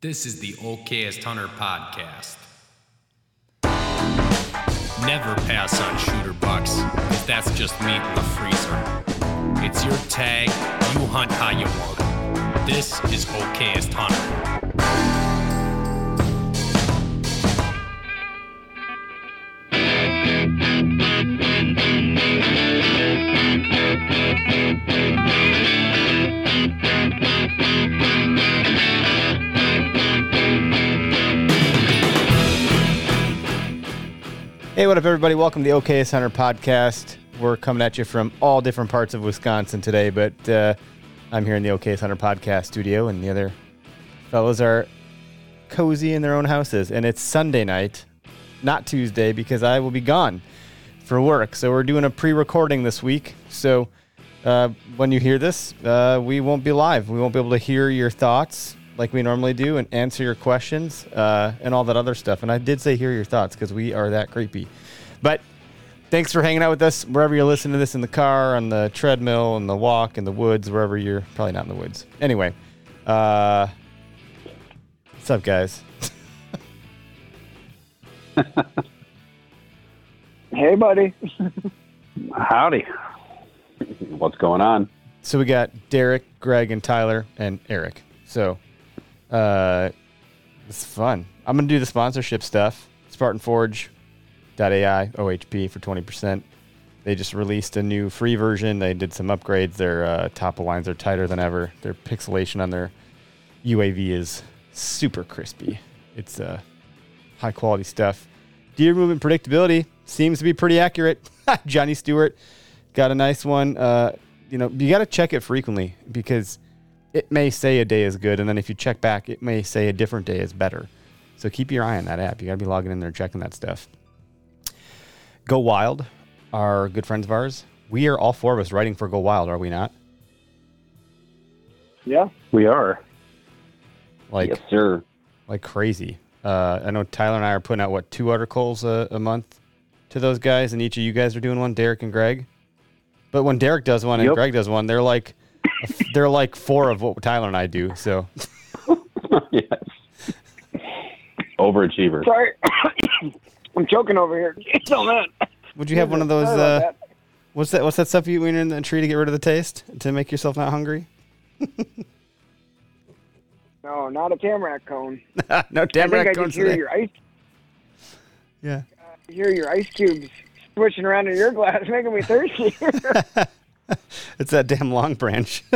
This is the Okayest Hunter podcast. Never pass on shooter bucks, 'cause that's just meat in the freezer. It's your tag, you hunt how you want. This is Okayest Hunter. Hey, what up, everybody? Welcome to the Okayest Hunter podcast. We're coming at you from all different parts of Wisconsin today, but uh, I'm here in the Okayest Hunter podcast studio, and the other fellows are cozy in their own houses. And it's Sunday night, not Tuesday, because I will be gone for work. So we're doing a pre-recording this week. So uh, when you hear this, uh, we won't be live. We won't be able to hear your thoughts like we normally do and answer your questions uh, and all that other stuff. And I did say hear your thoughts because we are that creepy. But thanks for hanging out with us wherever you're listening to this in the car, on the treadmill, in the walk, in the woods, wherever you're. Probably not in the woods. Anyway, uh, what's up, guys? Hey, buddy. Howdy. What's going on? So we got Derek, Greg, and Tyler, and Eric. So uh, it's fun. I'm gonna do the sponsorship stuff. SpartanForge.ai OHP for 20%. They just released a new free version. They did some upgrades. Their uh, topo lines are tighter than ever. Their pixelation on their UAV is super crispy. It's uh, high quality stuff. Deer movement predictability seems to be pretty accurate. Johnny Stewart got a nice one. Uh, you know, you got to check it frequently because it may say a day is good, and then if you check back, it may say a different day is better. So keep your eye on that app. You got to be logging in there, checking that stuff. GoWild are good friends of ours. We are all four of us writing for GoWild, are we not? Yeah. We are. Like yes, sir. like crazy. Uh, I know Tyler and I are putting out what two articles a, a month to those guys, and each of you guys are doing one, Derek and Greg. But when Derek does one and Yep. Greg does one, they're like they're like four of what Tyler and I do. So yes. Overachiever. Sorry. I'm choking over here. Oh, man. would you have one of those? Uh, that. what's that? What's that stuff you eat in the tree to get rid of the taste to make yourself not hungry? No, not a tamarack cone. no, I damn think I right. just hear your ice, Yeah. hear your ice cubes swishing around in your glass, making me thirsty. It's that damn Longbranch.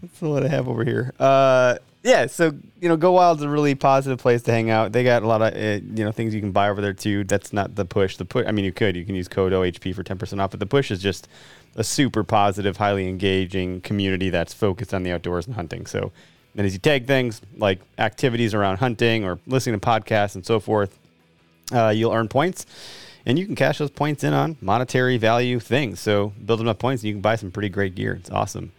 That's what I have over here. Uh, yeah, so you know, GoWild's a really positive place to hang out. They got a lot of uh, you know things you can buy over there too. That's not the push. The push. I mean, you could. You can use code OHP for ten percent off. But the push is just a super positive, highly engaging community that's focused on the outdoors and hunting. So then, as you tag things like activities around hunting or listening to podcasts and so forth, uh, you'll earn points and you can cash those points in on monetary value things. So build enough points and you can buy some pretty great gear. It's awesome.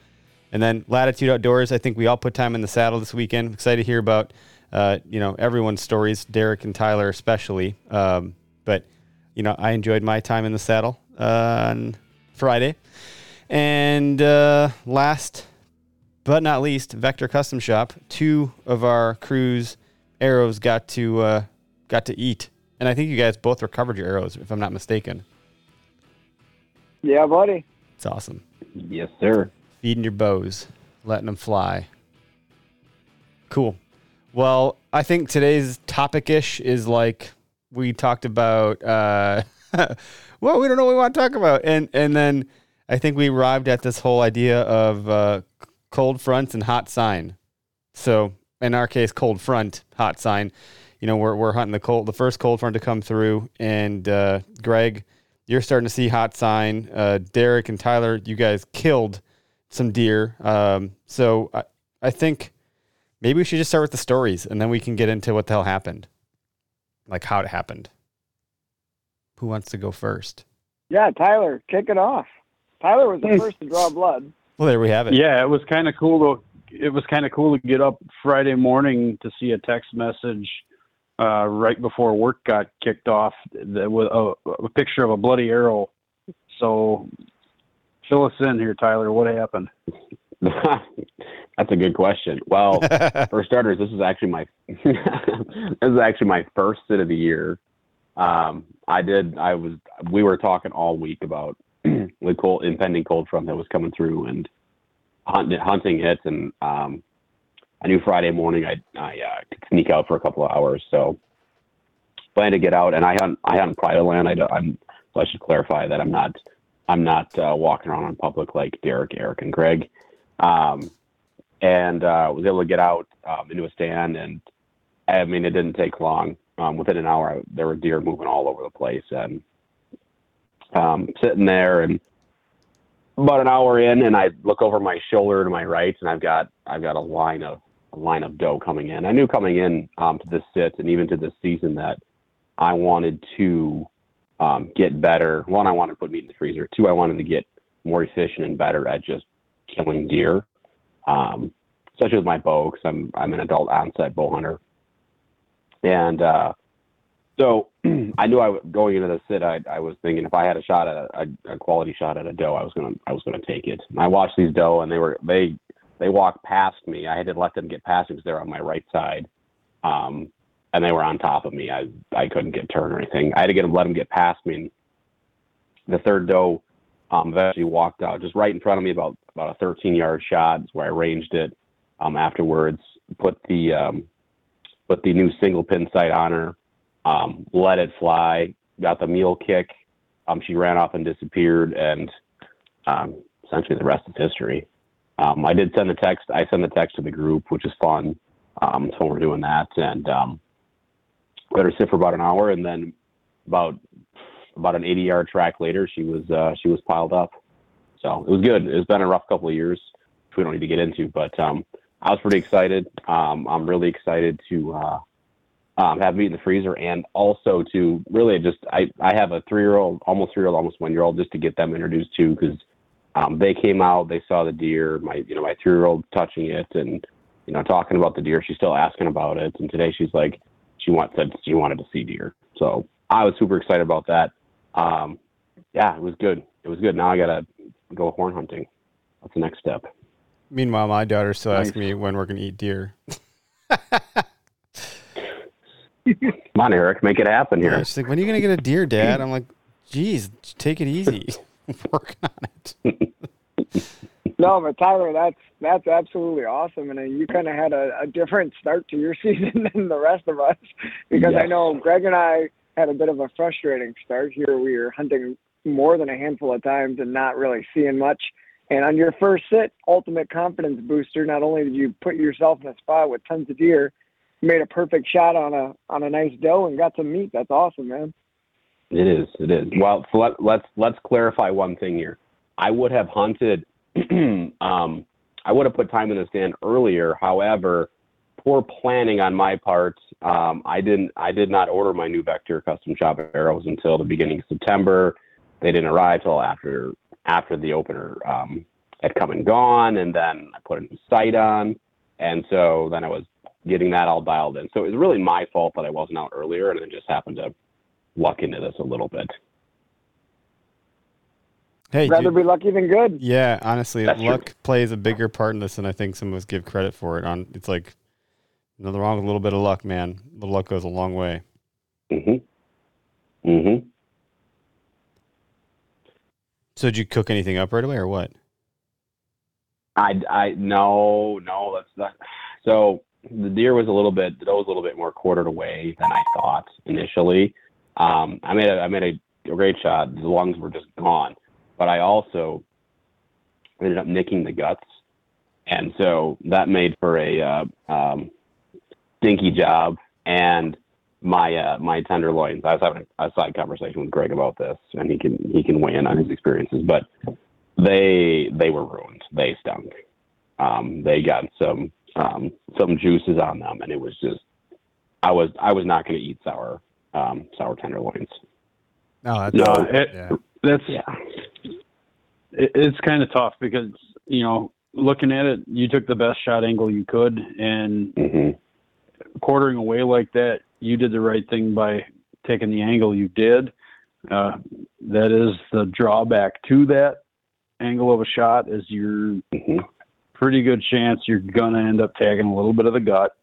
And then Latitude Outdoors, I think we all put time in the saddle this weekend. Excited to hear about, uh, you know, everyone's stories, Derek and Tyler especially. Um, but, you know, I enjoyed my time in the saddle uh, on Friday. And uh, last but not least, Vector Custom Shop. Two of our crew's arrows got to uh, got to eat, and I think you guys both recovered your arrows, if I'm not mistaken. yeah, buddy. It's awesome. Yes, sir. Feeding your bows, letting them fly. Cool. Well, I think today's topic ish is like we talked about. Uh, well, we don't know what we want to talk about, and and then I think we arrived at this whole idea of uh, cold fronts and hot sign. So in our case, cold front, hot sign. You know, we're we're hunting the cold, the first cold front to come through, and uh, Greg, you're starting to see hot sign. Uh, Derek and Tyler, you guys killed some deer. Um, so I, I think Maybe we should just start with the stories and then we can get into what the hell happened. Like how it happened. Who wants to go first? Yeah, Tyler, kick it off. Tyler was the first to draw blood. Well, there we have it. Yeah, it was kind of cool to. It was kind of cool to get up Friday morning to see a text message uh, right before work got kicked off with a, a picture of a bloody arrow. So, fill us in here, Tyler. What happened? That's a good question. Well, for starters, this is actually my this is actually my first sit of the year. Um, I did. I was. We were talking all week about the cold, impending cold front that was coming through and hunt, hunting hits, and um, I knew Friday morning I I uh, could sneak out for a couple of hours. So plan to get out, and I hunt I hunt private land. I I'm. So I should clarify that I'm not. I'm not uh, walking around on public like Derek, Eric, and Greg. Um, and uh, was able to get out um, into a stand, and I mean, it didn't take long. Um, within an hour, there were deer moving all over the place, and um, sitting there, and about an hour in, and I look over my shoulder to my right, and I've got I've got a line of line of doe coming in. I knew coming in um, to this sit, and even to this season, that I wanted to um, get better. One, I wanted to put meat in the freezer. Two, I wanted to get more efficient and better at just killing deer, um, such as my bow, because I'm I'm an adult onset bow hunter, and uh, so I knew I going into the sit. I, I was thinking if I had a shot at a, a, a quality shot at a doe, I was gonna I was gonna take it. And I watched these doe, and they were they they walked past me. I had to let them get past because they're on my right side, um, and they were on top of me. I I couldn't get turned or anything. I had to get them let them get past me. And the third doe um, eventually walked out just right in front of me, about about a 13 yard shot. Is where I ranged it. Um, afterwards, put the um, put the new single pin sight on her, um, let it fly, got the mule kick. Um, she ran off and disappeared, and um, essentially the rest is history. Um, I did send the text. I sent the text to the group, which is fun. Um, so we're doing that, and um, let her sit for about an hour, and then about about an 80 yard track later, she was uh, she was piled up. So it was good. It's been a rough couple of years, which we don't need to get into, but um, I was pretty excited. Um, I'm really excited to uh, um, have meat in the freezer, and also to really just I I have a three year old, almost three year old, almost one year old, just to get them introduced to because um, they came out, they saw the deer. My you know my three year old touching it and you know talking about the deer. She's still asking about it, and today she's like she wants said she wanted to see deer. So I was super excited about that. Um, yeah, it was good. It was good. Now I gotta go horn hunting. That's the next step. Meanwhile, my daughter still Nice. asking me when we're gonna eat deer. Come on, Eric, make it happen Yeah, here. she's like, "When are you gonna get a deer, Dad?" I'm like, "Geez, take it easy. Working on it." No, but Tyler, that's that's absolutely awesome, and you kind of had a, a different start to your season than the rest of us, because I know Greg and I had a bit of a frustrating start here. We were hunting more than a handful of times and not really seeing much. And on your first sit, ultimate confidence booster. Not only did you put yourself in a spot with tons of deer, you made a perfect shot on a on a nice doe and got some meat. That's awesome, man. It is. It is. Well, so let, let's let's clarify one thing here. I would have hunted. um, I would have put time in the stand earlier. However, poor planning on my part. Um, I didn't. I did not order my new Vector custom shop arrows until the beginning of September. They didn't arrive till after after the opener um, had come and gone, and then I put a new sight on, and so then I was getting that all dialed in. So it was really my fault that I wasn't out earlier, and it just happened to luck into this a little bit. Hey, Rather dude, be lucky than good. yeah, honestly, That's true. luck plays a bigger part in this than I think some of us give credit for it. On it's like nothing wrong with a little bit of luck, man. The luck goes a long way. Mm-hmm. Mm-hmm. So did you cook anything up right away or what? I, I no no that's not. So the deer was a little bit the doe was a little bit more quartered away than I thought initially. Um, I made a I made a great shot. The lungs were just gone, but I also ended up nicking the guts, and so that made for a uh, um, stinky job. And my uh, my tenderloins. I was having a side conversation with Greg about this, and he can he can weigh in on his experiences, but they they were ruined. They stunk. Um, they got some um, some juices on them, and it was just I was I was not going to eat sour um, sour tenderloins. No, that's No, it- yeah. That's Yeah, it, it's kind of tough because you know looking at it, you took the best shot angle you could, and hmm quartering away like that, you did the right thing by taking the angle you did. Uh, that is the drawback to that angle of a shot is you're hmm pretty good chance you're gonna end up tagging a little bit of the gut.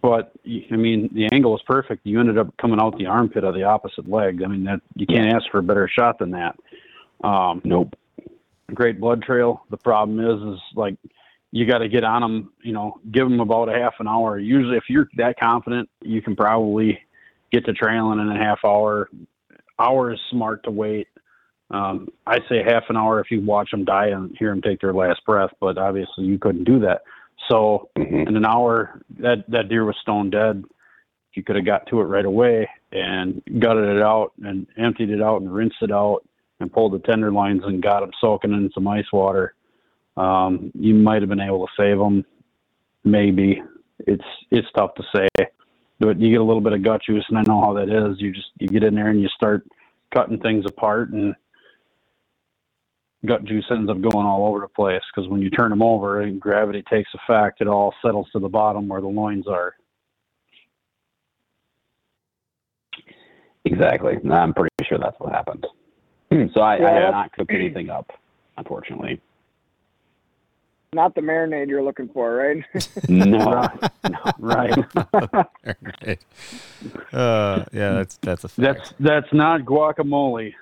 But I mean, the angle was perfect. You ended up coming out the armpit of the opposite leg. I mean, that you can't ask for a better shot than that. Um, nope. great blood trail. The problem is, is like you got to get on them. You know, give them about a half an hour. Usually, if you're that confident, you can probably get to trailing in a half hour. Hour is smart to wait. Um, I say half an hour if you watch them die and hear them take their last breath, but obviously you couldn't do that. So hmm in an hour, that that deer was stone dead. You could have got to it right away and gutted it out and emptied it out and rinsed it out and pulled the tenderloins and got them soaking in some ice water. Um, you might have been able to save them, maybe. It's it's tough to say, but you get a little bit of gut juice, and I know how that is. You just you get in there and you start cutting things apart, and gut juice ends up going all over the place because when you turn them over and gravity takes effect, it all settles to the bottom where the loins are. Exactly. I'm pretty sure that's what happened. So I, I Yeah. have not cooked anything up, unfortunately. Not the marinade you're looking for, right? No. Right. Right. Uh, yeah, that's that's a fact. That's that's not guacamole.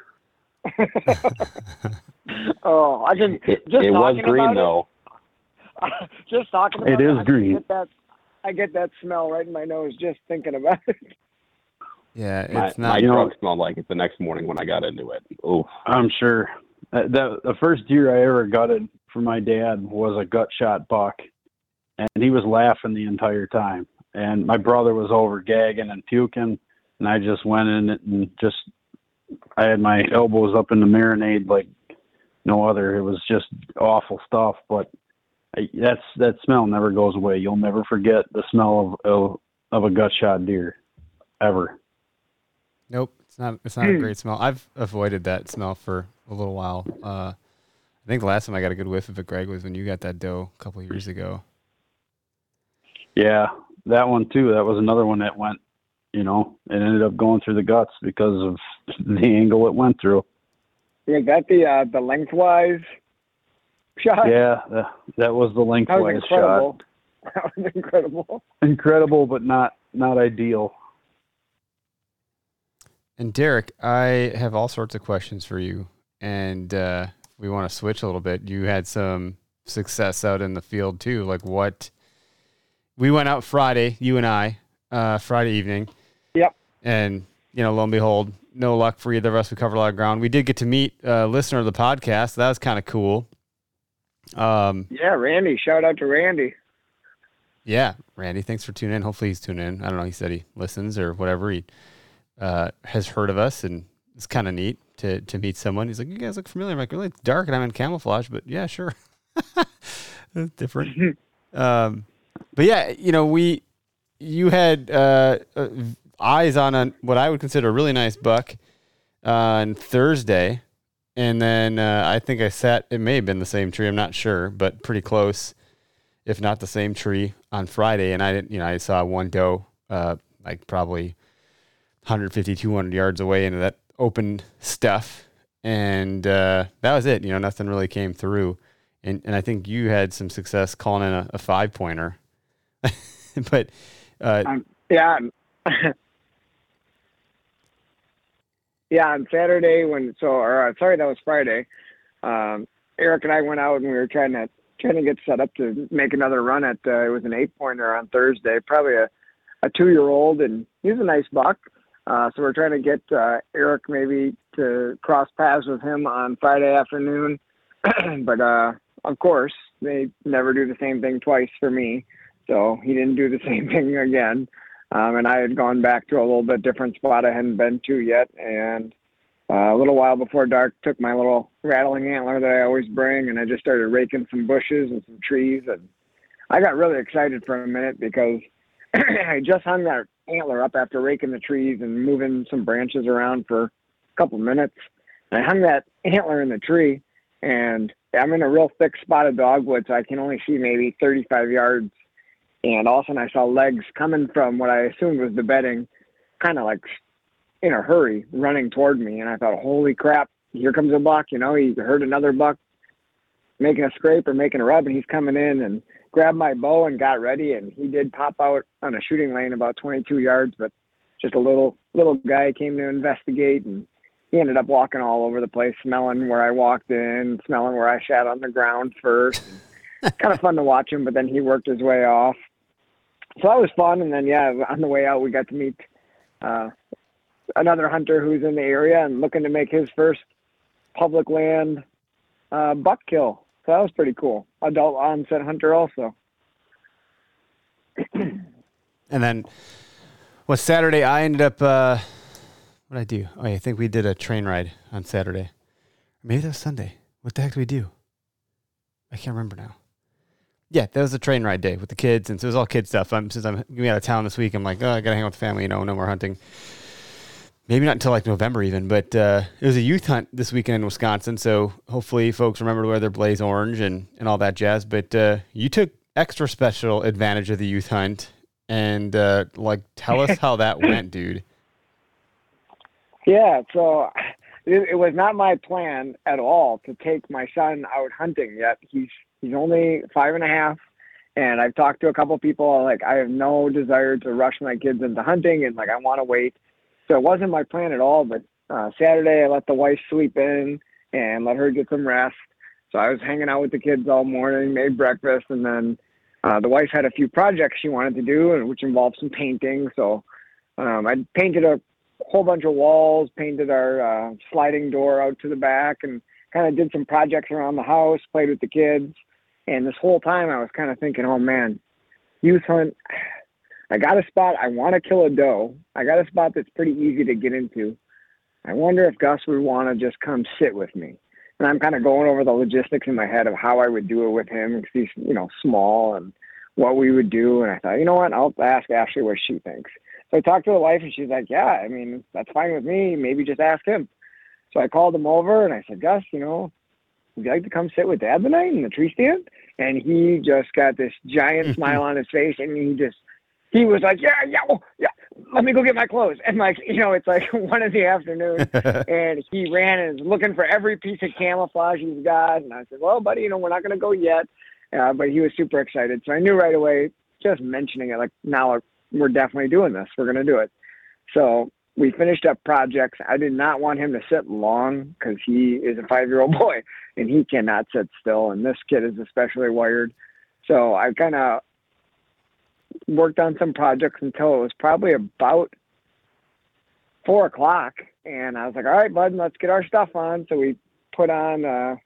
oh, I can It, just it was green about though. it. Just talking about It it, is I green. Get that, I get that smell right in my nose just thinking about it. yeah, it's my not. you know- truck smelled like it the next morning when I got into it. Oh, I'm sure. Uh, that, that the first deer I ever gutted for my dad was a gut shot buck, and he was laughing the entire time. And my brother was over gagging and puking, and I just went in it and just I had my elbows up in the marinade like no other. It was just awful stuff, but I, that's that smell never goes away. You'll never forget the smell of of, of a gut shot deer, ever. Nope, it's not. It's not a great smell. I've avoided that smell for a little while. Uh, I think the last time I got a good whiff of it, Greg, was when you got that doe a couple years ago. Yeah, that one too. That was another one that went, you know, it ended up going through the guts because of the angle it went through. Was that the uh, the lengthwise shot? Yeah, that, that was the that was lengthwise shot. That was incredible. Incredible, but not not ideal. And Derek, I have all sorts of questions for you, and uh, we want to switch a little bit. You had some success out in the field too. Like what? We went out Friday, you and I, uh, Friday evening. Yep. And you know, lo and behold, no luck for either of us. We covered a lot of ground. We did get to meet a listener of the podcast. That was kind of cool. Um, Yeah, Randy. Shout out to Randy. yeah, Randy, thanks for tuning in. Hopefully he's tuning in. I don't know. He said he listens or whatever. He uh, has heard of us, and it's kind of neat to to meet someone. He's like, "You guys look familiar." I'm like, "Really? It's dark, and I'm in camouflage, but yeah, sure, It's different." um, but yeah, you know, we you had uh, uh, eyes on a, what I would consider a really nice buck uh, on Thursday, and then uh, I think I sat. It may have been the same tree. I'm not sure, but pretty close, if not the same tree on Friday. And I didn't, you know, I saw one doe, uh, like probably 150, 200 yards away into that open stuff, and uh, that was it. You know, nothing really came through. And and I think you had some success calling in a, a five pointer, but uh, Um, yeah. yeah, on Saturday when so or uh, sorry that was Friday. Um, Eric and I went out and we were trying to trying to get set up to make another run at uh, it was an eight pointer on Thursday, probably a a two year old and he's a nice buck. Uh, so we're trying to get uh, Eric maybe to cross paths with him on Friday afternoon. but uh, of course, they never do the same thing twice for me. So he didn't do the same thing again. Um, and I had gone back to a little bit different spot I hadn't been to yet. And uh, a little while before dark, took my little rattling antler that I always bring, and I just started raking some bushes and some trees. And I got really excited for a minute because I just hung that antler up after raking the trees and moving some branches around for a couple minutes. And I hung that antler in the tree, and I'm in a real thick spot of dogwood, so I can only see maybe 35 yards. And all of a sudden, I saw legs coming from what I assumed was the bedding, kind of like in a hurry, running toward me. And I thought, holy crap, here comes a buck. You know, he heard another buck making a scrape or making a rub, and he's coming in and grabbed my bow and got ready. And he did pop out on a shooting lane about 22 yards, but just a little little guy came to investigate, and he ended up walking all over the place, smelling where I walked in, smelling where I sat on the ground first. kind of fun to watch him, but then he worked his way off. So that was fun. And then yeah, on the way out, we got to meet uh, another hunter who's in the area and looking to make his first public land uh, buck kill. So that was pretty cool. Adult onset hunter also. and then, well, Saturday I ended up. Uh, what did I do? Oh, I think we did a train ride on Saturday. Maybe that was Sunday. What the heck did we do? I can't remember now. Yeah, that was a train ride day with the kids, and so it was all kid stuff. I'm, since I'm going out of town this week, I'm like, oh, I gotta hang out with the family. You know, no more hunting maybe not until like November even, but uh, it was a youth hunt this weekend in Wisconsin. So hopefully folks remember to wear their blaze orange and, and all that jazz. But uh, you took extra special advantage of the youth hunt and uh, like tell us how that went, dude. Yeah, so it, it, was not my plan at all to take my son out hunting yet. He's he's only five and a half. And I've talked to a couple people like I have no desire to rush my kids into hunting and like I want to wait so it wasn't my plan at all. But uh, Saturday, I let the wife sleep in and let her get some rest. So I was hanging out with the kids all morning, made breakfast, and then uh, the wife had a few projects she wanted to do, and which involved some painting. So um, I painted a whole bunch of walls, painted our uh, sliding door out to the back, and kind of did some projects around the house, played with the kids. And this whole time, I was kind of thinking, oh man, youth hunt I got a spot. I want to kill a doe. I got a spot that's pretty easy to get into. I wonder if Gus would want to just come sit with me. And I'm kind of going over the logistics in my head of how I would do it with him because he's, you know, small and what we would do. And I thought, you know what? I'll ask Ashley what she thinks. So I talked to the wife and she's like, yeah, I mean, that's fine with me. Maybe just ask him. So I called him over and I said, Gus, you know, would you like to come sit with dad tonight in the tree stand? And he just got this giant smile on his face and he just he was like, yeah, yeah, well, yeah, let me go get my clothes. And like, you know, it's like one in the afternoon and he ran and was looking for every piece of camouflage he's got. And I said, well, buddy, you know, we're not going to go yet. Uh, but he was super excited. So I knew right away, just mentioning it, like, now we're definitely doing this. We're going to do it. So we finished up projects. I did not want him to sit long because he is a five year old boy and he cannot sit still. And this kid is especially wired. So I kind of worked on some projects until it was probably about four o'clock. And I was like, all right, bud, let's get our stuff on. So we put on a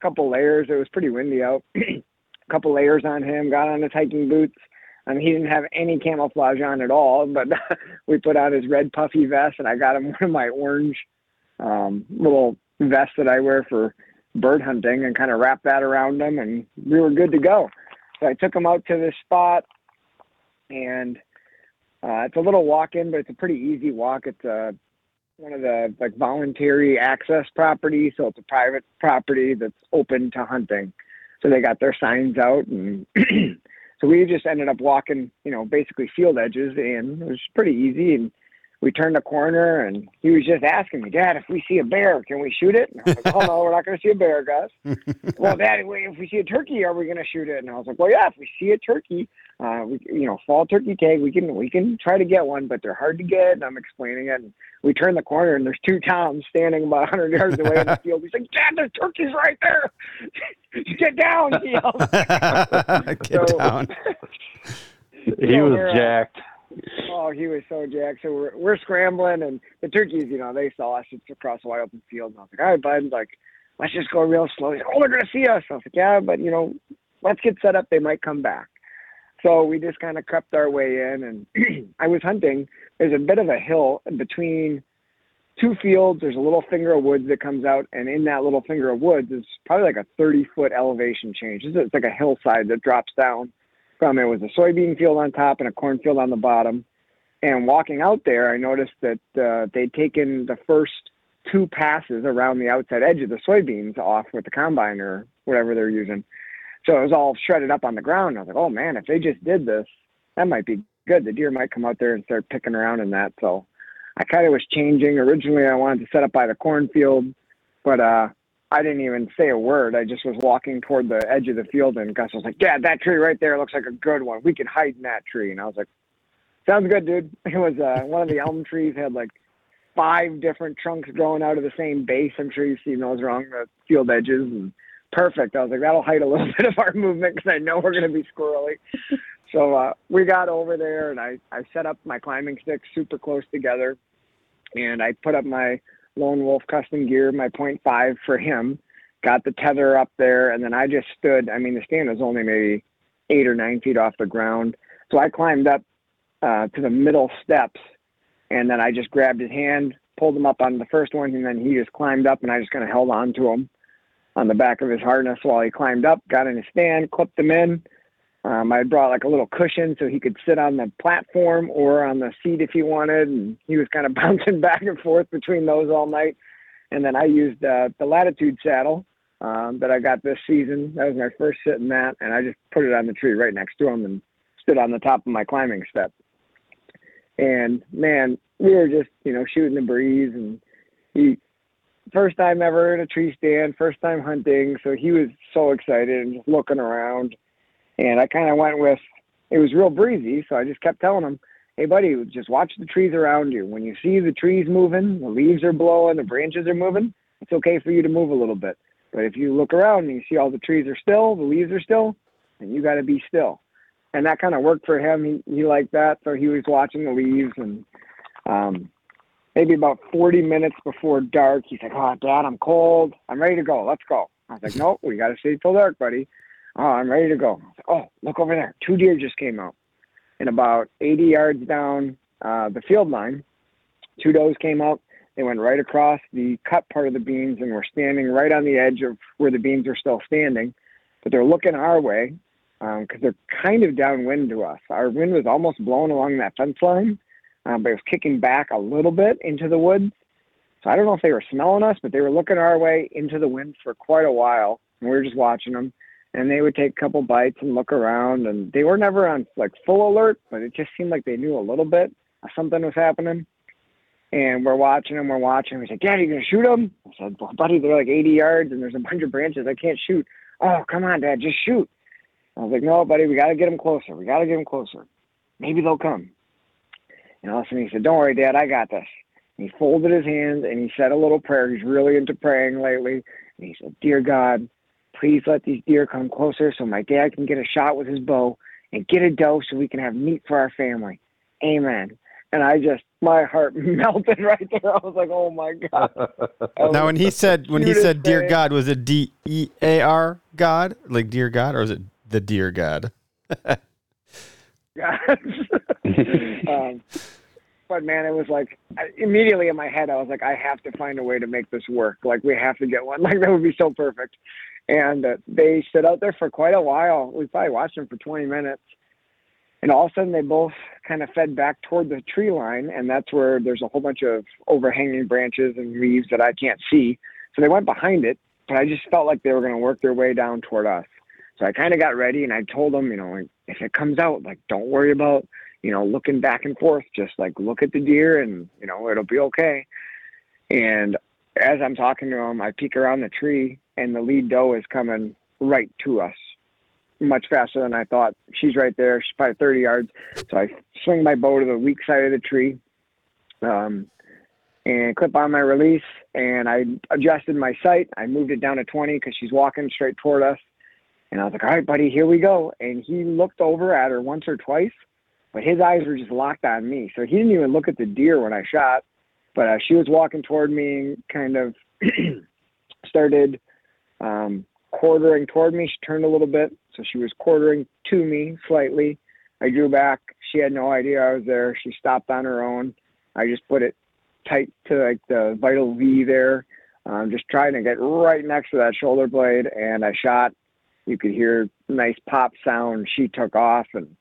couple layers. It was pretty windy out. a couple layers on him, got on his hiking boots. I mean, he didn't have any camouflage on at all, but we put on his red puffy vest and I got him one of my orange um, little vests that I wear for bird hunting and kind of wrapped that around him and we were good to go. So I took him out to this spot and uh, it's a little walk-in, but it's a pretty easy walk. It's a uh, one of the like voluntary access properties, so it's a private property that's open to hunting. So they got their signs out, and so we just ended up walking, you know, basically field edges, and it was pretty easy. And we turned the corner and he was just asking me, Dad, if we see a bear, can we shoot it? And I was like, Oh no, we're not going to see a bear, Gus. well, Dad, if we see a turkey, are we going to shoot it? And I was like, Well, yeah, if we see a turkey, uh, we, you know, fall turkey tag, we can we can try to get one, but they're hard to get. And I'm explaining it. And we turn the corner and there's two toms standing about 100 yards away in the field. He's like, Dad, there's turkeys right there. get down, he yells. get so, down. he was jacked. Oh, he was so jacked. So we're we're scrambling, and the turkeys, you know, they saw us. It's across a wide open field. And I was like, all right, bud, like, let's just go real slow. He's like, oh, they're gonna see us. I was like, yeah, but you know, let's get set up. They might come back. So we just kind of crept our way in, and I was hunting. There's a bit of a hill between two fields. There's a little finger of woods that comes out, and in that little finger of woods is probably like a 30 foot elevation change. It's like a hillside that drops down from it was a soybean field on top and a cornfield on the bottom. And walking out there, I noticed that uh, they'd taken the first two passes around the outside edge of the soybeans off with the combine or whatever they're using. So it was all shredded up on the ground. I was like, oh man, if they just did this, that might be good. The deer might come out there and start picking around in that. So I kind of was changing. Originally, I wanted to set up by the cornfield, but uh, I didn't even say a word. I just was walking toward the edge of the field, and Gus was like, "Yeah, that tree right there looks like a good one. We can hide in that tree." And I was like, "Sounds good, dude." It was uh, one of the elm trees had like five different trunks growing out of the same base. I'm sure you've seen those along the field edges, and perfect. I was like, that'll hide a little bit of our movement because I know we're going to be squirrely. so uh, we got over there, and I I set up my climbing sticks super close together, and I put up my Lone Wolf custom gear, my point five for him, got the tether up there, and then I just stood. I mean, the stand was only maybe eight or nine feet off the ground. So I climbed up uh, to the middle steps, and then I just grabbed his hand, pulled him up on the first one, and then he just climbed up, and I just kind of held on to him on the back of his harness while he climbed up, got in his stand, clipped him in, um, I brought like a little cushion so he could sit on the platform or on the seat if he wanted, and he was kind of bouncing back and forth between those all night. And then I used uh, the Latitude saddle um, that I got this season. That was my first sit in that, and I just put it on the tree right next to him and stood on the top of my climbing step. And man, we were just you know shooting the breeze, and he first time ever in a tree stand, first time hunting, so he was so excited and just looking around and I kind of went with, it was real breezy. So I just kept telling him, hey, buddy, just watch the trees around you. When you see the trees moving, the leaves are blowing, the branches are moving, it's okay for you to move a little bit. But if you look around and you see all the trees are still, the leaves are still, then you got to be still. And that kind of worked for him. He, he liked that. So he was watching the leaves and, um, maybe about 40 minutes before dark, he's like, Oh, dad, I'm cold. I'm ready to go. Let's go. I was like, Nope, we got to stay till dark, buddy. Oh, I'm ready to go. Oh, look over there. Two deer just came out. And about 80 yards down uh, the field line, two does came out. They went right across the cut part of the beans and were standing right on the edge of where the beans are still standing. But they're looking our way because um, they're kind of downwind to us. Our wind was almost blowing along that fence line, um, but it was kicking back a little bit into the woods. So I don't know if they were smelling us, but they were looking our way into the wind for quite a while. And we were just watching them and they would take a couple bites and look around and they were never on like full alert but it just seemed like they knew a little bit something was happening. And we're watching them we're watching we said dad are you gonna shoot them i said well buddy they're like 80 yards and there's a bunch of branches. I can't shoot. Oh come on dad just shoot. I was like no buddy we gotta get them closer. We gotta get them closer. Maybe they'll come. And all of a sudden he said don't worry dad i got this. And he folded his hands and he said a little prayer. He's really into praying lately. And he said dear god Please let these deer come closer so my dad can get a shot with his bow and get a doe so we can have meat for our family. Amen. And I just my heart melted right there. I was like, "Oh my god!" now, when he said when he said "Dear God," was it D E A R God, like "Dear God," or was it the Dear God? um, but man, it was like immediately in my head, I was like, I have to find a way to make this work. Like we have to get one. Like that would be so perfect. And uh, they stood out there for quite a while. We probably watched them for 20 minutes. And all of a sudden, they both kind of fed back toward the tree line. And that's where there's a whole bunch of overhanging branches and leaves that I can't see. So they went behind it, but I just felt like they were going to work their way down toward us. So I kind of got ready and I told them, you know, if it comes out, like, don't worry about, you know, looking back and forth. Just like look at the deer and, you know, it'll be okay. And as I'm talking to them, I peek around the tree and the lead doe is coming right to us much faster than I thought. She's right there. She's probably 30 yards. So I swing my bow to the weak side of the tree um, and clip on my release. And I adjusted my sight. I moved it down to 20 because she's walking straight toward us. And I was like, all right, buddy, here we go. And he looked over at her once or twice, but his eyes were just locked on me. So he didn't even look at the deer when I shot. But uh, she was walking toward me and kind of started um, quartering toward me. She turned a little bit, so she was quartering to me slightly. I drew back. She had no idea I was there. She stopped on her own. I just put it tight to like the vital V there, um, just trying to get right next to that shoulder blade. And I shot. You could hear nice pop sound. She took off, and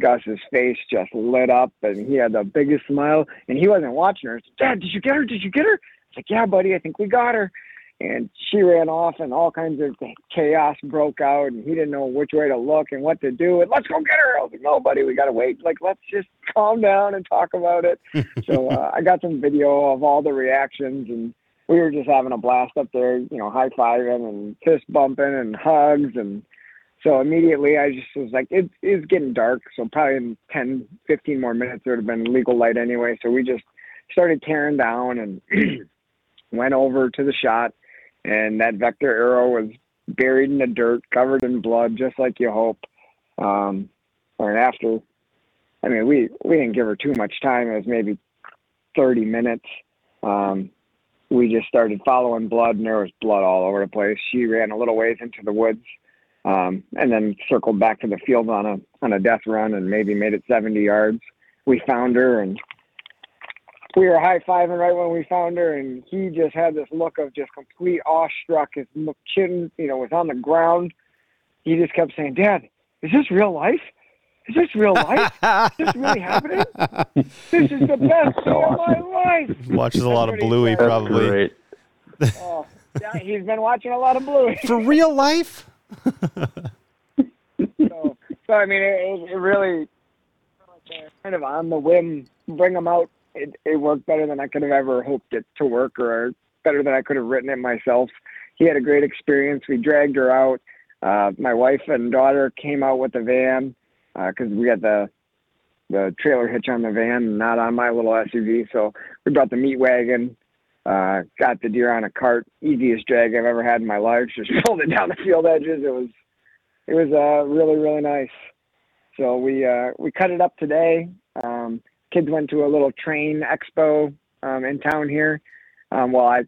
Gus's face just lit up, and he had the biggest smile. And he wasn't watching her. Dad, did you get her? Did you get her? It's like, yeah, buddy, I think we got her. And she ran off, and all kinds of chaos broke out, and he didn't know which way to look and what to do. And let's go get her. I was like, no, buddy, we got to wait. Like, let's just calm down and talk about it. so uh, I got some video of all the reactions, and we were just having a blast up there, you know, high fiving and fist bumping and hugs. And so immediately I just was like, it is getting dark. So probably in 10, 15 more minutes, there would have been legal light anyway. So we just started tearing down and went over to the shot. And that vector arrow was buried in the dirt, covered in blood, just like you hope. Um, or after, I mean, we, we didn't give her too much time. It was maybe 30 minutes. Um, we just started following blood, and there was blood all over the place. She ran a little ways into the woods, um, and then circled back to the field on a on a death run, and maybe made it 70 yards. We found her, and we were high fiving right when we found her, and he just had this look of just complete awestruck. His chin, you know, was on the ground. He just kept saying, "Dad, is this real life? Is this real life? is this really happening? This is the best day of my life." Watches a lot of That's what he Bluey, said. probably. Great. Oh, yeah, he's been watching a lot of Bluey. For real life? so, so I mean, it, it really kind of on the whim, bring them out. It, it worked better than I could have ever hoped it to work, or better than I could have written it myself. He had a great experience. We dragged her out. Uh, my wife and daughter came out with the van because we had the the trailer hitch on the van, not on my little SUV. So we brought the meat wagon. Uh, got the deer on a cart. Easiest drag I've ever had in my life. Just pulled it down the field edges. It was it was uh, really really nice. So we uh, we cut it up today. Um, kids went to a little train expo um, in town here. Um, while I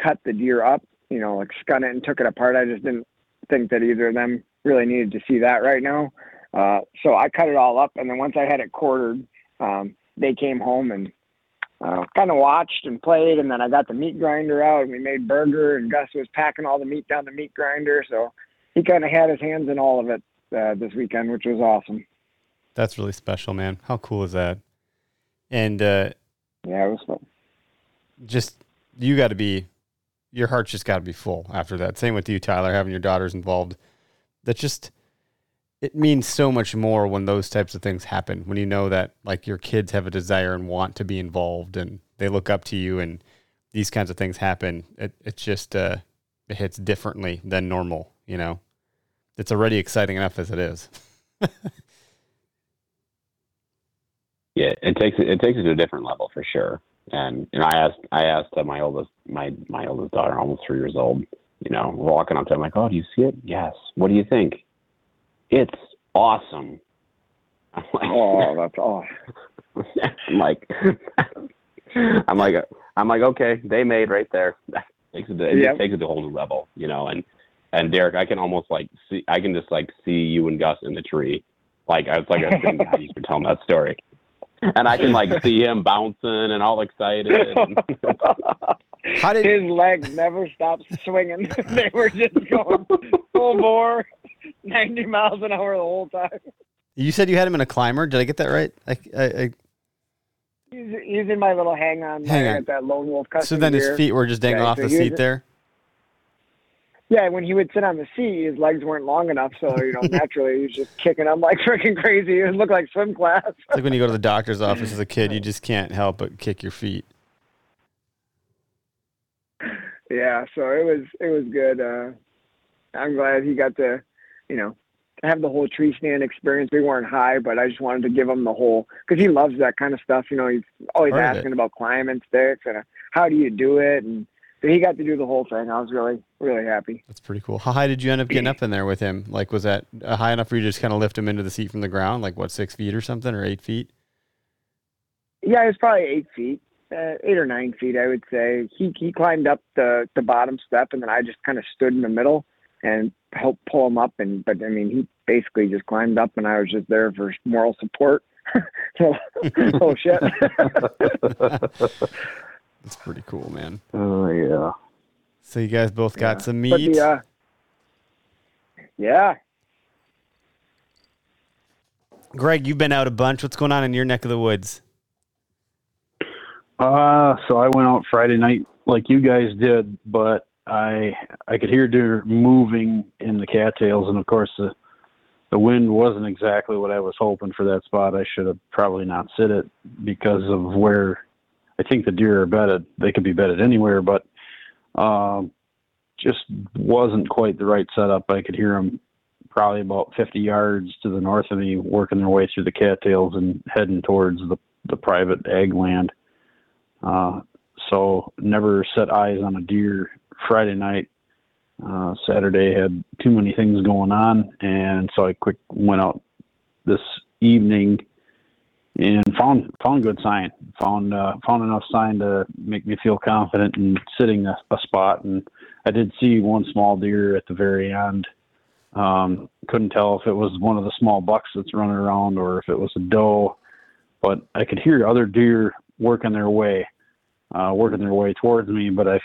cut the deer up, you know, like scun it and took it apart. I just didn't think that either of them really needed to see that right now. Uh, so I cut it all up, and then once I had it quartered, um, they came home and uh, kind of watched and played, and then I got the meat grinder out, and we made burger, and Gus was packing all the meat down the meat grinder, so he kind of had his hands in all of it uh, this weekend, which was awesome. That's really special, man. How cool is that? And uh, Yeah, it was fun. just you got to be, your heart's just got to be full after that. Same with you, Tyler, having your daughters involved. That just it means so much more when those types of things happen. When you know that like your kids have a desire and want to be involved, and they look up to you, and these kinds of things happen. It it just uh, it hits differently than normal. You know, it's already exciting enough as it is. Yeah, it takes it, it takes it to a different level for sure. And you know, I asked I asked uh, my oldest my my oldest daughter, almost three years old. You know, walking up to her, I'm like, "Oh, do you see it? Yes. What do you think? It's awesome." I'm like, Oh, that's awesome. I'm like, I'm like, I'm like, okay, they made right there. That takes it, to, it Yep. takes it to a whole new level, you know. And and Derek, I can almost like see, I can just like see you and Gus in the tree, like I was like I was thinking, God, you were telling that story, and I can like see him bouncing and all excited. How did His legs never stopped swinging. they were just going full bore, 90 miles an hour the whole time. you said you had him in a climber? Did I get that right? I, I, I, He's, he's in my little hang on Hang on. at that lone wolf custom so then his deer. feet were just dangling Yeah, off so the he was- seat there. Yeah, when he would sit on the seat, his legs weren't long enough, so you know naturally he was just kicking them like freaking crazy. It looked like swim class. It's like when you go to the doctor's office as a kid, you just can't help but kick your feet. yeah, so it was it was good. Uh, I'm glad he got to, you know, have the whole tree stand experience. We weren't high, but I just wanted to give him the whole because he loves that kind of stuff. You know, he's always it. asking about climbing sticks and uh, how do you do it, and so he got to do the whole thing. I was really really happy. That's pretty cool. How high did you end up getting up in there with him? Like, was that high enough for you to just kind of lift him into the seat from the ground? Like, what, six feet or something, or eight feet? Yeah, it was probably eight feet, uh, eight or nine feet, I would say. He he climbed up the the bottom step, and then I just kind of stood in the middle and helped pull him up. And but I mean, he basically just climbed up, and I was just there for moral support. so, oh shit. That's pretty cool, man. oh yeah. So you guys both got Yeah. some But meat. the, uh, yeah, Greg, you've been out a bunch. What's going on in your neck of the woods? Uh, so I went out Friday night like you guys did, but I I could hear deer moving in the cattails, and of course the the wind wasn't exactly what I was hoping for that spot. I should have probably not sit it because of where I think the deer are bedded. They could be bedded anywhere, but um, just wasn't quite the right setup. I could hear them probably about 50 yards to the north of me, working their way through the cattails and heading towards the the private ag land. Uh, so never set eyes on a deer Friday night. Uh, Saturday had too many things going on, and so I quick went out this evening and found found good sign. Found uh, found enough sign to make me feel confident in sitting a, a spot. And I did see one small deer at the very end. Um, couldn't tell if it was one of the small bucks that's running around or if it was a doe, but I could hear other deer working their way uh, working their way towards me, but I,